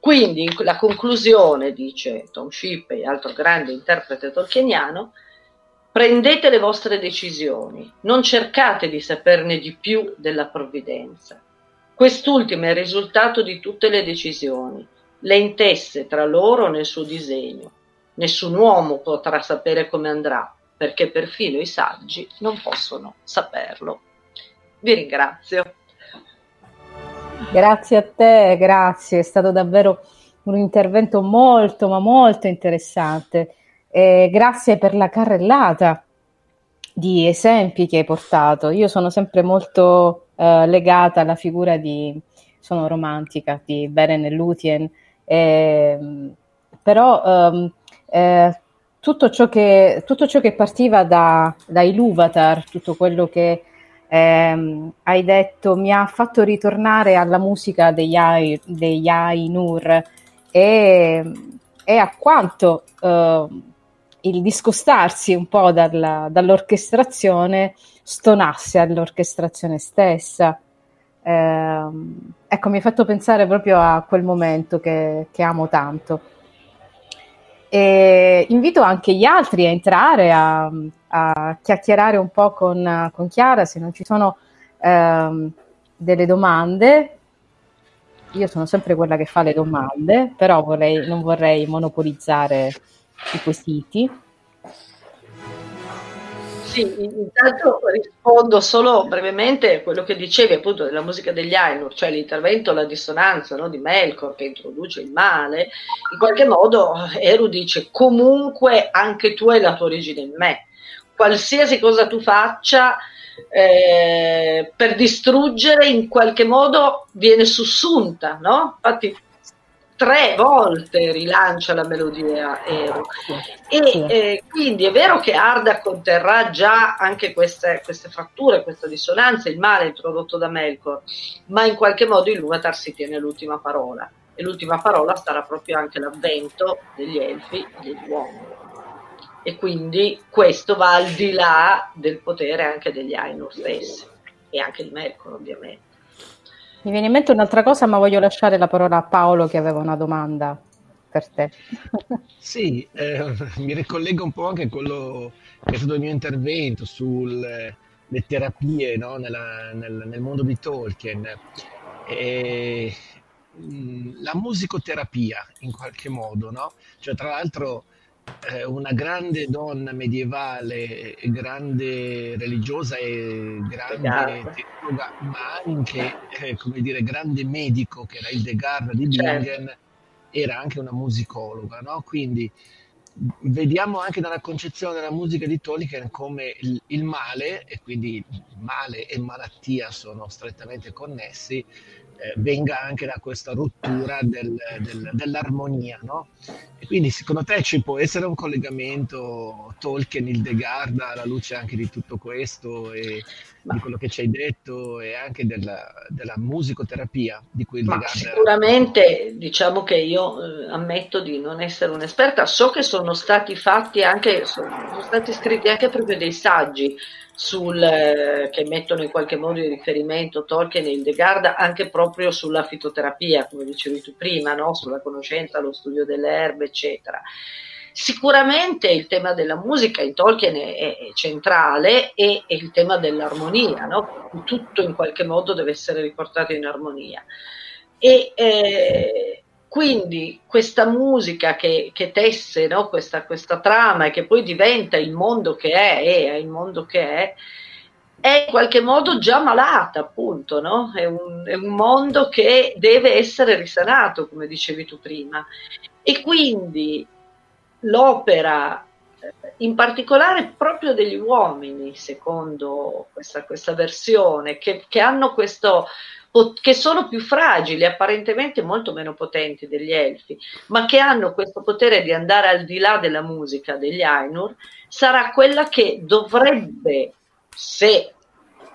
Quindi la conclusione, dice Tom Shippey, altro grande interprete tolkieniano, prendete le vostre decisioni, non cercate di saperne di più della provvidenza. Quest'ultima è il risultato di tutte le decisioni le intesse tra loro nel suo disegno. Nessun uomo potrà sapere come andrà, perché perfino i saggi non possono saperlo. Vi ringrazio. Grazie a te, grazie, è stato davvero un intervento molto, ma molto interessante. E grazie per la carrellata di esempi che hai portato. Io sono sempre molto eh, legata alla figura di, sono romantica, di Beren Lúthien, eh, però um, eh, tutto, ciò che, tutto ciò che partiva da, dai Luvatar, tutto quello che ehm, hai detto mi ha fatto ritornare alla musica degli, Ai, degli Ainur e, e a quanto eh, il discostarsi un po' dalla, dall'orchestrazione stonasse all'orchestrazione stessa. Eh, ecco, mi ha fatto pensare proprio a quel momento che, che amo tanto. E, invito anche gli altri a entrare a, a chiacchierare un po' con, con, Chiara se non ci sono ehm, delle domande. Io sono sempre quella che fa le domande, però vorrei, non vorrei monopolizzare i quesiti. Sì, intanto rispondo solo brevemente a quello che dicevi appunto della musica degli Ainur, cioè l'intervento, la dissonanza no, di Melkor che introduce il male. In qualche modo Eru dice comunque anche tu hai la tua origine in me. Qualsiasi cosa tu faccia eh, per distruggere in qualche modo viene sussunta, no? Infatti tre volte rilancia la melodia Eru. E eh, quindi è vero che Arda conterrà già anche queste, queste, fratture, questa dissonanza, il male introdotto da Melkor, ma in qualche modo il Luvatar si tiene l'ultima parola. E l'ultima parola sarà proprio anche l'avvento degli elfi e degli uomini. E quindi questo va al di là del potere anche degli Ainur stessi e anche di Melkor ovviamente. Mi viene in mente un'altra cosa, ma voglio lasciare la parola a Paolo che aveva una domanda per te. (laughs) sì, eh, mi ricollego un po' anche a quello che è stato il mio intervento sulle terapie no? Nella, nel, nel, mondo di Tolkien. E, mm, la musicoterapia in qualche modo, no? Cioè, tra l'altro una grande donna medievale, grande religiosa e grande teologa, ma anche, eh, come dire, grande medico che era il Degarda di certo. Bingen, certo. era anche una musicologa, no? Quindi vediamo anche dalla concezione della musica di Tolkien come il, il male, e quindi male e malattia sono strettamente connessi, eh, venga anche da questa rottura del, del, dell'armonia. No? E quindi secondo te ci può essere un collegamento Tolkien-Hildegard alla luce anche di tutto questo e Ma... di quello che ci hai detto e anche della, della musicoterapia di cui Hildegard Sicuramente diciamo che io eh, ammetto di non essere un'esperta, so che sono stati fatti anche, sono, sono stati scritti anche proprio dei saggi sul, eh, che mettono in qualche modo in riferimento Tolkien e Hildegard anche proprio sulla fitoterapia, come dicevi tu prima, no? sulla conoscenza, lo studio delle erbe, eccetera. Sicuramente il tema della musica in Tolkien è, è centrale e, e, il tema dell'armonia, no? tutto in qualche modo deve essere riportato in armonia. E, eh, quindi questa musica che, che tesse no? questa, questa, trama e che poi diventa il mondo che è, è il mondo che è, è in qualche modo già malata, appunto, no? è, un, è un mondo che deve essere risanato, come dicevi tu prima. E quindi l'opera eh, in particolare proprio degli uomini, secondo questa, questa versione, che, che, hanno questo, che sono più fragili, apparentemente molto meno potenti degli elfi, ma che hanno questo potere di andare al di là della musica degli Ainur, sarà quella che dovrebbe, se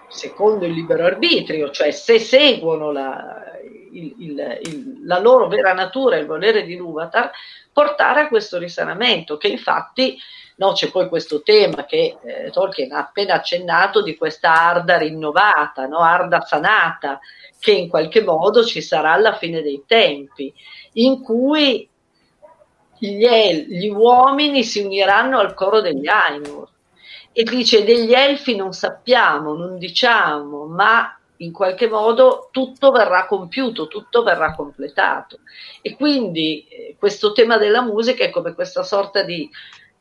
secondo il libero arbitrio, cioè se seguono la, il, il, il, la loro vera natura, il volere di Luvatar, portare a questo risanamento, che infatti no, c'è poi questo tema che eh, Tolkien ha appena accennato di questa Arda rinnovata, no? Arda sanata, che in qualche modo ci sarà alla fine dei tempi, in cui gli, el- gli uomini si uniranno al coro degli Ainur. E dice degli elfi non sappiamo, non diciamo, ma in qualche modo tutto verrà compiuto, tutto verrà completato. E quindi eh, questo tema della musica è come questa sorta di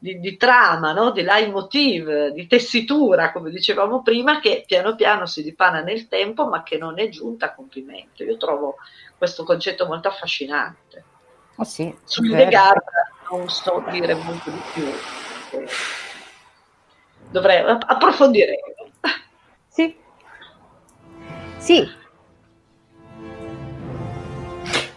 di, di trama, no? di leitmotiv, di tessitura, come dicevamo prima, che piano piano si dipana nel tempo, ma che non è giunta a compimento. Io trovo questo concetto molto affascinante. Oh sì, Sul Legard non so dire molto di più. Dovrei approfondire. Sì. Sì.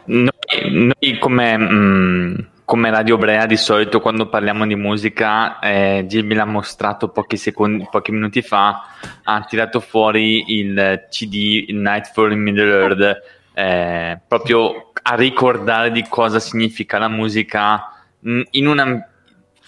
Noi, noi come... Mh, mm, come Radio Brea di solito quando parliamo di musica, eh, Gilby l'ha mostrato pochi, secondi, pochi minuti fa, ha tirato fuori il CD Nightfall in Middle Earth, eh, proprio a ricordare di cosa significa la musica in una,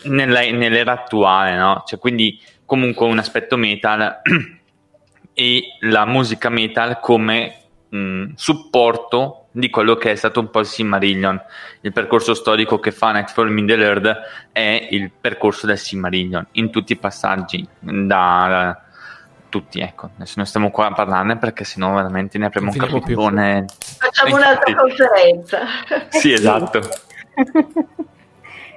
nella, nell'era attuale, no? Cioè, quindi comunque un aspetto metal (clears throat) e la musica metal come mh, supporto di quello che è stato un po' il Silmarillion. Il percorso storico che fa Nightfall in Middle Earth è il percorso del Silmarillion in tutti i passaggi, da, da tutti, ecco. Adesso non stiamo qua a parlarne perché sennò veramente ne apriamo un capitolone. Facciamo un'altra conferenza. (laughs) Sì, esatto.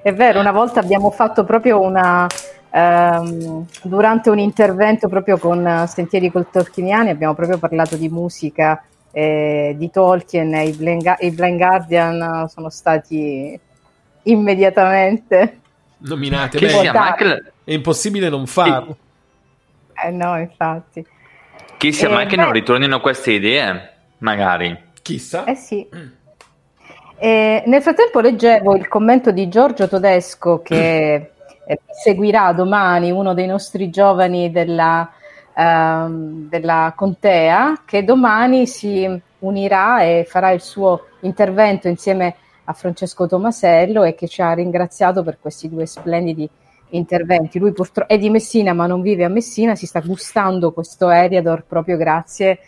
È vero, una volta abbiamo fatto proprio una... ehm, durante un intervento proprio con eh, Sentieri col Tolkieniani abbiamo proprio parlato di musica eh, di Tolkien e i Blind, i Blind Guardian eh, sono stati immediatamente ma anche la- È impossibile non farlo. eh no infatti Chissà Eh, mai che beh. non ritornino queste idee, magari. Chissà. Eh sì. E nel frattempo leggevo il commento di Giorgio Todesco che eh, seguirà domani uno dei nostri giovani della, ehm, della contea, che domani si unirà e farà il suo intervento insieme a Francesco Tomasello e che ci ha ringraziato per questi due splendidi interventi. Lui purtroppo è di Messina ma non vive a Messina, si sta gustando questo Eriador proprio grazie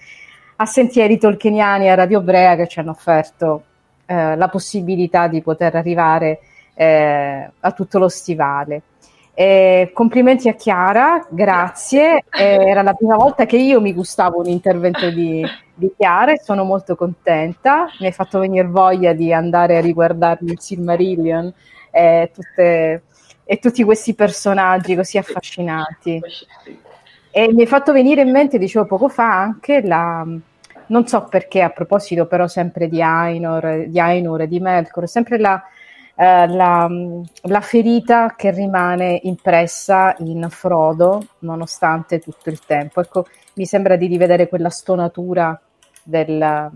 a Sentieri Tolkieniani e a Radio Brea che ci hanno offerto eh, la possibilità di poter arrivare eh, a tutto lo stivale. Eh, complimenti a Chiara, grazie. Eh, era la prima volta che io mi gustavo un intervento di, di Chiara e sono molto contenta. Mi hai fatto venire voglia di andare a riguardarmi il Silmarillion e, tutte- e tutti questi personaggi così affascinanti. E mi hai fatto venire in mente, dicevo poco fa, anche la. Non so perché, a proposito, però, sempre di Ainur, di Ainur e di Melkor, sempre la, eh, la, la ferita che rimane impressa in Frodo, nonostante tutto il tempo. Ecco, mi sembra di rivedere quella stonatura del,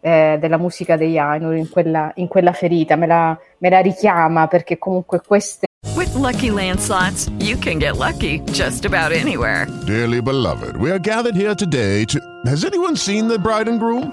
eh, della musica degli Ainur in quella, in quella ferita, me la, me la richiama perché comunque queste. With Lucky Land slots, you can get lucky just about anywhere. Dearly beloved, we are gathered here today to. Has anyone seen the bride and groom?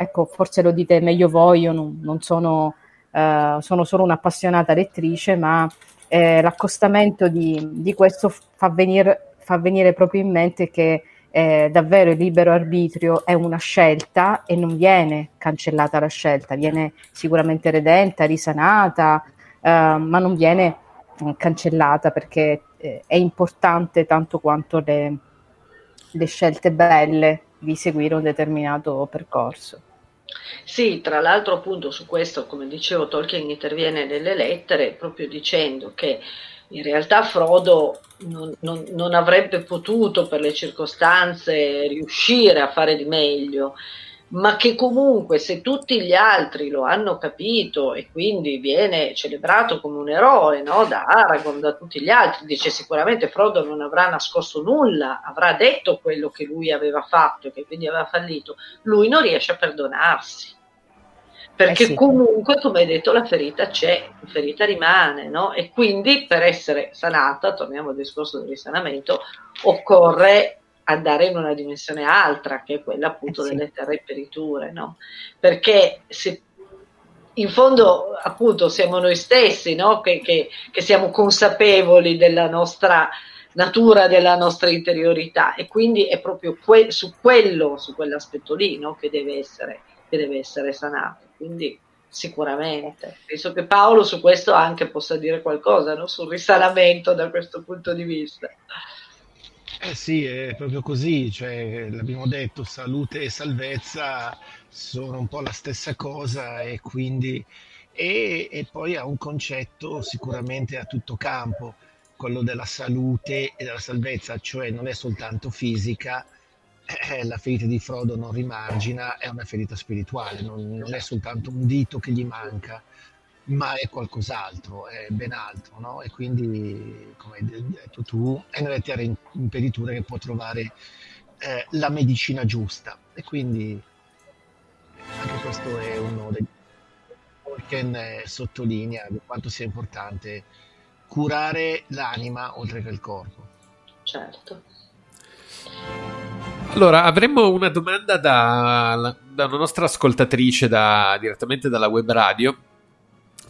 ecco, forse lo dite meglio voi, io non, non sono, eh, sono solo un'appassionata lettrice, ma eh, l'accostamento di, di questo fa venire, fa venire proprio in mente che eh, davvero il libero arbitrio è una scelta e non viene cancellata la scelta, viene sicuramente redenta, risanata, eh, ma non viene eh, cancellata perché eh, è importante tanto quanto le, le scelte belle di seguire un determinato percorso. Sì, tra l'altro appunto su questo, come dicevo, Tolkien interviene nelle lettere proprio dicendo che in realtà Frodo non, non- non avrebbe potuto per le circostanze riuscire a fare di meglio, ma che comunque se tutti gli altri lo hanno capito e quindi viene celebrato come un eroe no? da Aragorn, da tutti gli altri, dice sicuramente Frodo non avrà nascosto nulla, avrà detto quello che lui aveva fatto e che quindi aveva fallito, lui non riesce a perdonarsi. Perché Eh sì. comunque, come hai detto, la ferita c'è, la ferita rimane, no? E quindi per essere sanata, torniamo al discorso del risanamento, occorre andare in una dimensione altra, che è quella appunto Eh sì. delle terre periture, no? Perché se in fondo appunto siamo noi stessi, no? Che, che- che siamo consapevoli della nostra natura, della nostra interiorità e quindi è proprio que- su quello, su quell'aspetto lì, no? Che deve essere, che deve essere sanato. Quindi sicuramente. Penso che Paolo su questo anche possa dire qualcosa, no? Sul risanamento da questo punto di vista. Eh sì, è proprio così, cioè, l'abbiamo detto, salute e salvezza sono un po' la stessa cosa e quindi e, e poi ha un concetto sicuramente a tutto campo, quello della salute e della salvezza, cioè non è soltanto fisica, eh, la ferita di Frodo non rimargina, è una ferita spirituale, non, non è soltanto un dito che gli manca, ma è qualcos'altro, è ben altro, no? E quindi, come hai detto tu, è nelle terre in- impediture che può trovare eh, la medicina giusta. E quindi Anche questo è uno dei Tolkien eh, sottolinea di quanto sia importante curare l'anima oltre che il corpo. Certo. Allora, avremmo una domanda da, da una nostra ascoltatrice da, direttamente dalla web radio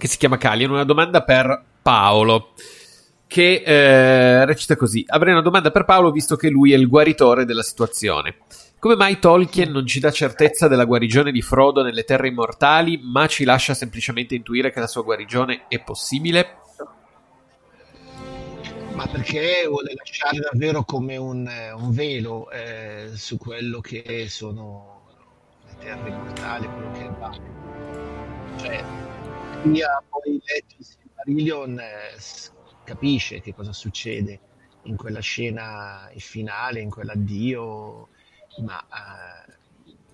che si chiama Kalian, una domanda per Paolo che eh, recita così. Avrei una domanda per Paolo visto che lui è il guaritore della situazione. Come mai Tolkien non ci dà certezza della guarigione di Frodo nelle terre immortali, ma ci lascia semplicemente intuire che la sua guarigione è possibile? Ma perché vuole lasciare davvero come un, un velo eh, su quello che sono le terre immortali, quello che va. Cioè, ha poi letto il Silmarillion eh, capisce che cosa succede in quella scena finale, in quell'addio ma eh,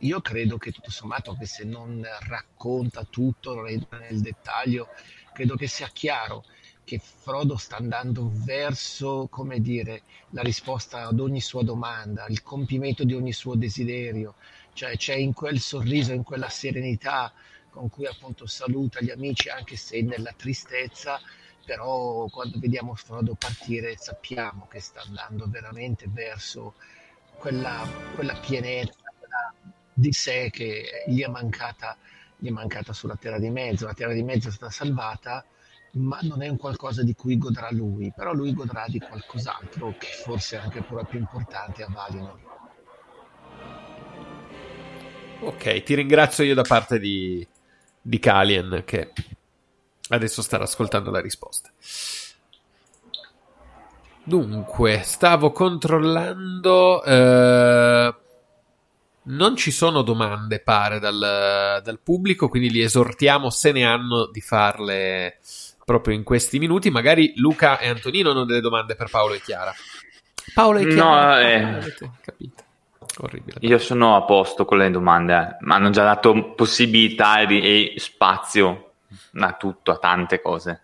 io credo che tutto sommato, anche se non racconta tutto, non entra nel dettaglio, credo che sia chiaro che Frodo sta andando verso, come dire, la risposta ad ogni sua domanda, il compimento di ogni suo desiderio, cioè c'è in quel sorriso, in quella serenità con cui appunto saluta gli amici, anche se nella tristezza, però quando vediamo Frodo partire sappiamo che sta andando veramente verso quella, quella pienezza quella di sé che gli è, mancata, gli è mancata sulla Terra di Mezzo. La Terra di Mezzo è stata salvata, ma non è un qualcosa di cui godrà lui, però lui godrà di qualcos'altro che forse è anche ancora più importante a Valinor. Ok, ti ringrazio io da parte di, di Kalien che adesso starà ascoltando la risposta. Dunque, stavo controllando. Eh, non ci sono domande, pare, dal, dal, pubblico, quindi li esortiamo, se ne hanno, di farle proprio in questi minuti. Magari Luca e Antonino hanno delle domande per Paolo e Chiara. Paolo e Chiara, no, eh, avete capito. Orribile. Io sono a posto con le domande, eh. mi hanno già dato possibilità e spazio a tutto, a tante cose.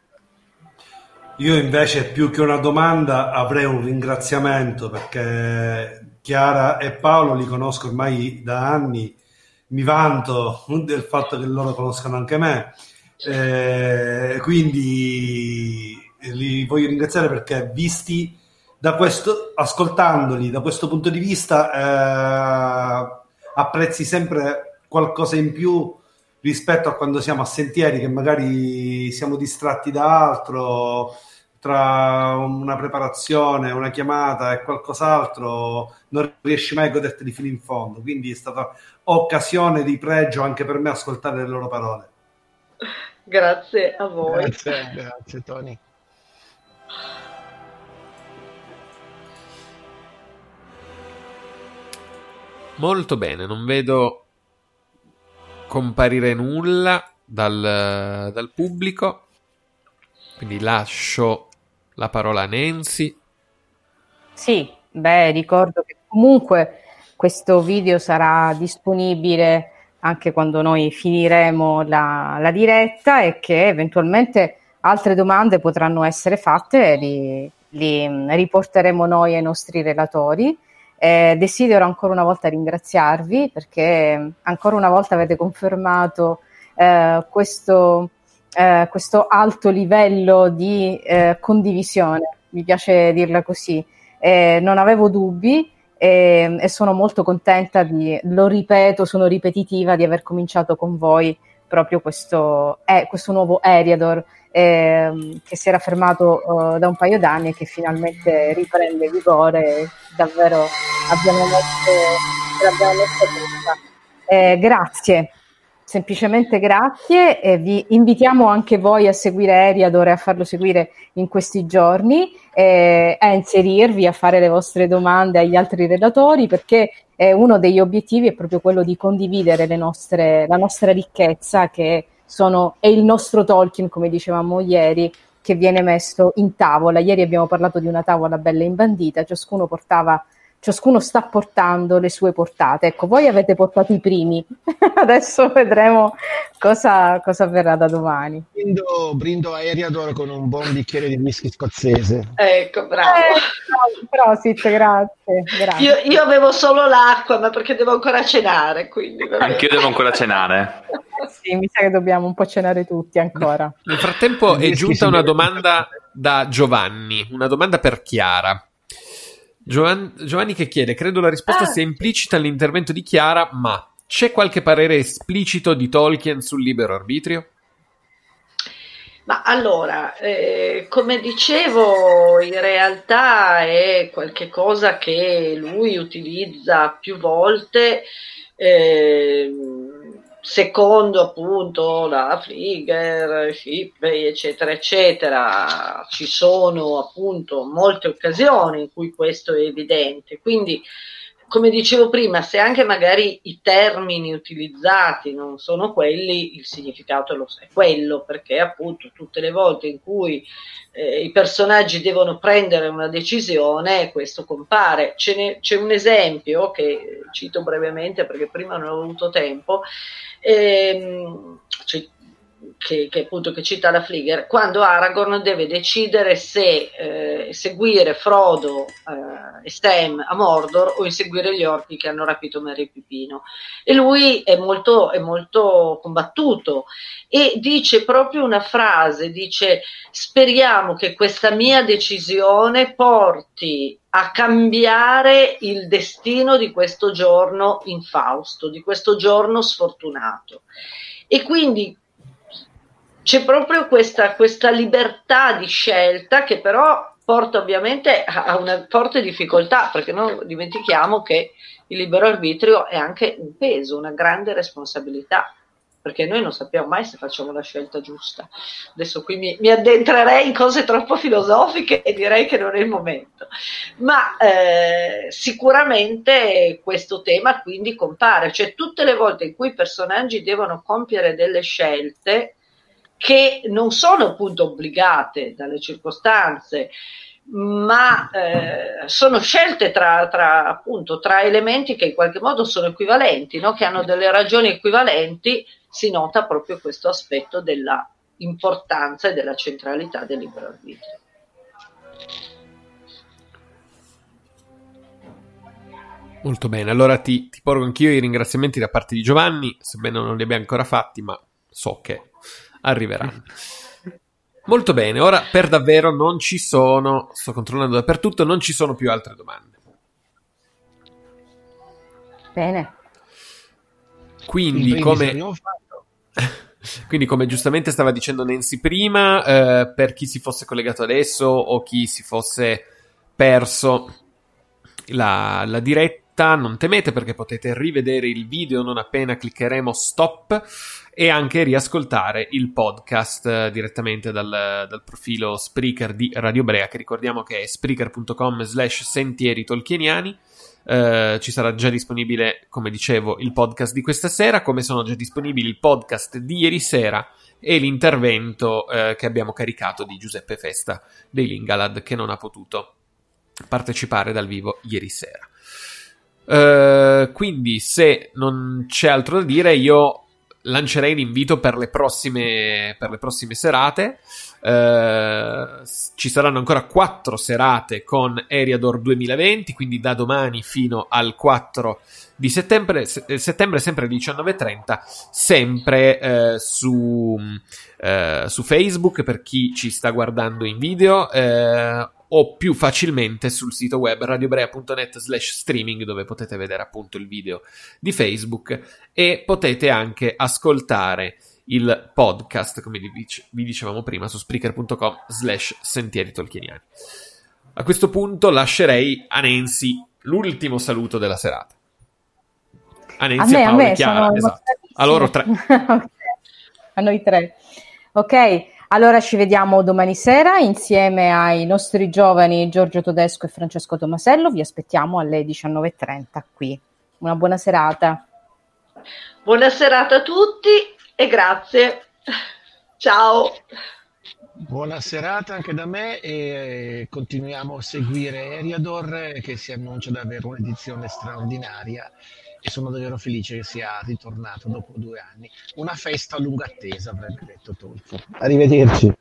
Io invece più che una domanda avrei un ringraziamento perché Chiara e Paolo li conosco ormai da anni, mi vanto del fatto che loro conoscano anche me, eh, quindi li voglio ringraziare perché visti da questo, ascoltandoli da questo punto di vista eh, apprezzi sempre qualcosa in più rispetto a quando siamo a sentieri che magari siamo distratti da altro tra una preparazione, una chiamata e qualcos'altro non riesci mai a goderti fino in fondo. Quindi è stata occasione di pregio anche per me ascoltare le loro parole. Grazie a voi. Grazie, grazie Tony molto bene non vedo comparire nulla dal, dal pubblico, quindi lascio la parola a Nancy. Sì, beh, ricordo che comunque questo video sarà disponibile anche quando noi finiremo la, la diretta e che eventualmente altre domande potranno essere fatte e li, li riporteremo noi ai nostri relatori. Eh, desidero ancora una volta ringraziarvi perché ancora una volta avete confermato eh, questo, eh, questo, alto livello di eh, condivisione, mi piace dirla così. non avevo dubbi e, e sono molto contenta di, lo ripeto, sono ripetitiva di aver cominciato con voi proprio questo, eh, questo nuovo Eriador ehm, che si era fermato uh, da un paio d'anni e che finalmente riprende vigore. Davvero abbiamo messo, l'abbiamo messo tutta. Eh, grazie, semplicemente grazie e vi invitiamo anche voi a seguire Eriador e a farlo seguire in questi giorni, eh, a inserirvi, a fare le vostre domande agli altri relatori perché eh, uno degli obiettivi è proprio quello di condividere nostre, la nostra ricchezza che sono, è il nostro Tolkien, come dicevamo ieri, che viene messo in tavola. Ieri abbiamo parlato di una tavola bella imbandita, ciascuno portava ciascuno sta portando le sue portate. Ecco, voi avete portato i primi, (laughs) adesso vedremo cosa, cosa avverrà da domani. Brindo, brindo a Eriador con un buon bicchiere di whisky scozzese. Ecco, bravo. Eh, prosit, grazie. grazie. Io, io avevo solo l'acqua, ma perché devo ancora cenare, quindi. Anch'io devo ancora cenare. (laughs) Sì, mi sa che dobbiamo un po' cenare tutti ancora. Nel frattempo è giunta una domanda da Giovanni, una domanda per Chiara. Giovan- Giovanni che chiede, credo la risposta Ah. sia implicita all'intervento di Chiara, ma c'è qualche parere esplicito di Tolkien sul libero arbitrio? Ma allora, eh, come dicevo, in realtà è qualcosa che lui utilizza più volte, ehm, secondo appunto la Flieger, Shippey, eccetera, eccetera. Ci sono appunto molte occasioni in cui questo è evidente. Quindi, come dicevo prima, se anche magari i termini utilizzati non sono quelli, il significato è quello, perché appunto tutte le volte in cui eh, i personaggi devono prendere una decisione, questo compare. N'è, c'è un esempio che cito brevemente perché prima non ho avuto tempo, ehm, cioè, che, che appunto che cita la Flieger, quando Aragorn deve decidere se eh, seguire Frodo eh, e Sam a Mordor o inseguire gli orchi che hanno rapito Merry e Pipino. E lui è molto, è molto combattuto e dice proprio una frase, dice speriamo che questa mia decisione porti a cambiare il destino di questo giorno infausto, di questo giorno sfortunato. E quindi c'è proprio questa, questa libertà di scelta che però porta ovviamente a una forte difficoltà, perché non dimentichiamo che il libero arbitrio è anche un peso, una grande responsabilità, perché noi non sappiamo mai se facciamo la scelta giusta. Adesso qui mi, mi addentrerei in cose troppo filosofiche e direi che non è il momento, ma eh, sicuramente questo tema quindi compare, cioè tutte le volte in cui i personaggi devono compiere delle scelte, che non sono appunto obbligate dalle circostanze, ma eh, sono scelte tra, tra, appunto, tra elementi che in qualche modo sono equivalenti, no? che hanno delle ragioni equivalenti, si nota proprio questo aspetto della importanza e della centralità del libero arbitrio. Molto bene, allora ti, ti porgo anch'io i ringraziamenti da parte di Giovanni, sebbene non li abbia ancora fatti, ma so che arriveranno. Molto bene, ora per davvero non ci sono, sto controllando dappertutto, non ci sono più altre domande. Bene. Quindi come, (laughs) quindi come giustamente stava dicendo Nancy prima, eh, per chi si fosse collegato adesso o chi si fosse perso la, la diretta, non temete perché potete rivedere il video non appena cliccheremo stop e anche riascoltare il podcast eh, direttamente dal, dal profilo Spreaker di Radio Brea che ricordiamo che è spreaker.com slash sentieri tolkieniani eh, ci sarà già disponibile come dicevo il podcast di questa sera come sono già disponibili il podcast di ieri sera e l'intervento eh, che abbiamo caricato di Giuseppe Festa dei Lingalad che non ha potuto partecipare dal vivo ieri sera. Uh, quindi, se non c'è altro da dire, io lancerei l'invito per le prossime, per le prossime serate. Uh, ci saranno ancora quattro serate con Eriador 2020, quindi da domani fino al 4 di settembre, se- settembre sempre alle 19.30, sempre eh, su, eh, su Facebook per chi ci sta guardando in video eh, o più facilmente sul sito web radiobrea.net slash streaming dove potete vedere appunto il video di Facebook e potete anche ascoltare il podcast come vi dice- vi dicevamo prima su spreaker.com slash sentieri tolkieniani. A questo punto lascerei a Nancy l'ultimo saluto della serata. A A Nancy, me, a a Paolo e me, Chiara, esatto. A loro tre. (laughs) A noi tre. Ok, allora ci vediamo domani sera insieme ai nostri giovani Giorgio Todesco e Francesco Tomasello. Vi aspettiamo alle 19.30 qui. Una buona serata. Buona serata a tutti e grazie. Ciao. Buona serata anche da me e continuiamo a seguire Eriador che si annuncia di avere un'edizione straordinaria e sono davvero felice che sia ritornato dopo due anni. Una festa a lunga attesa, avrebbe detto Tolkien. Arrivederci.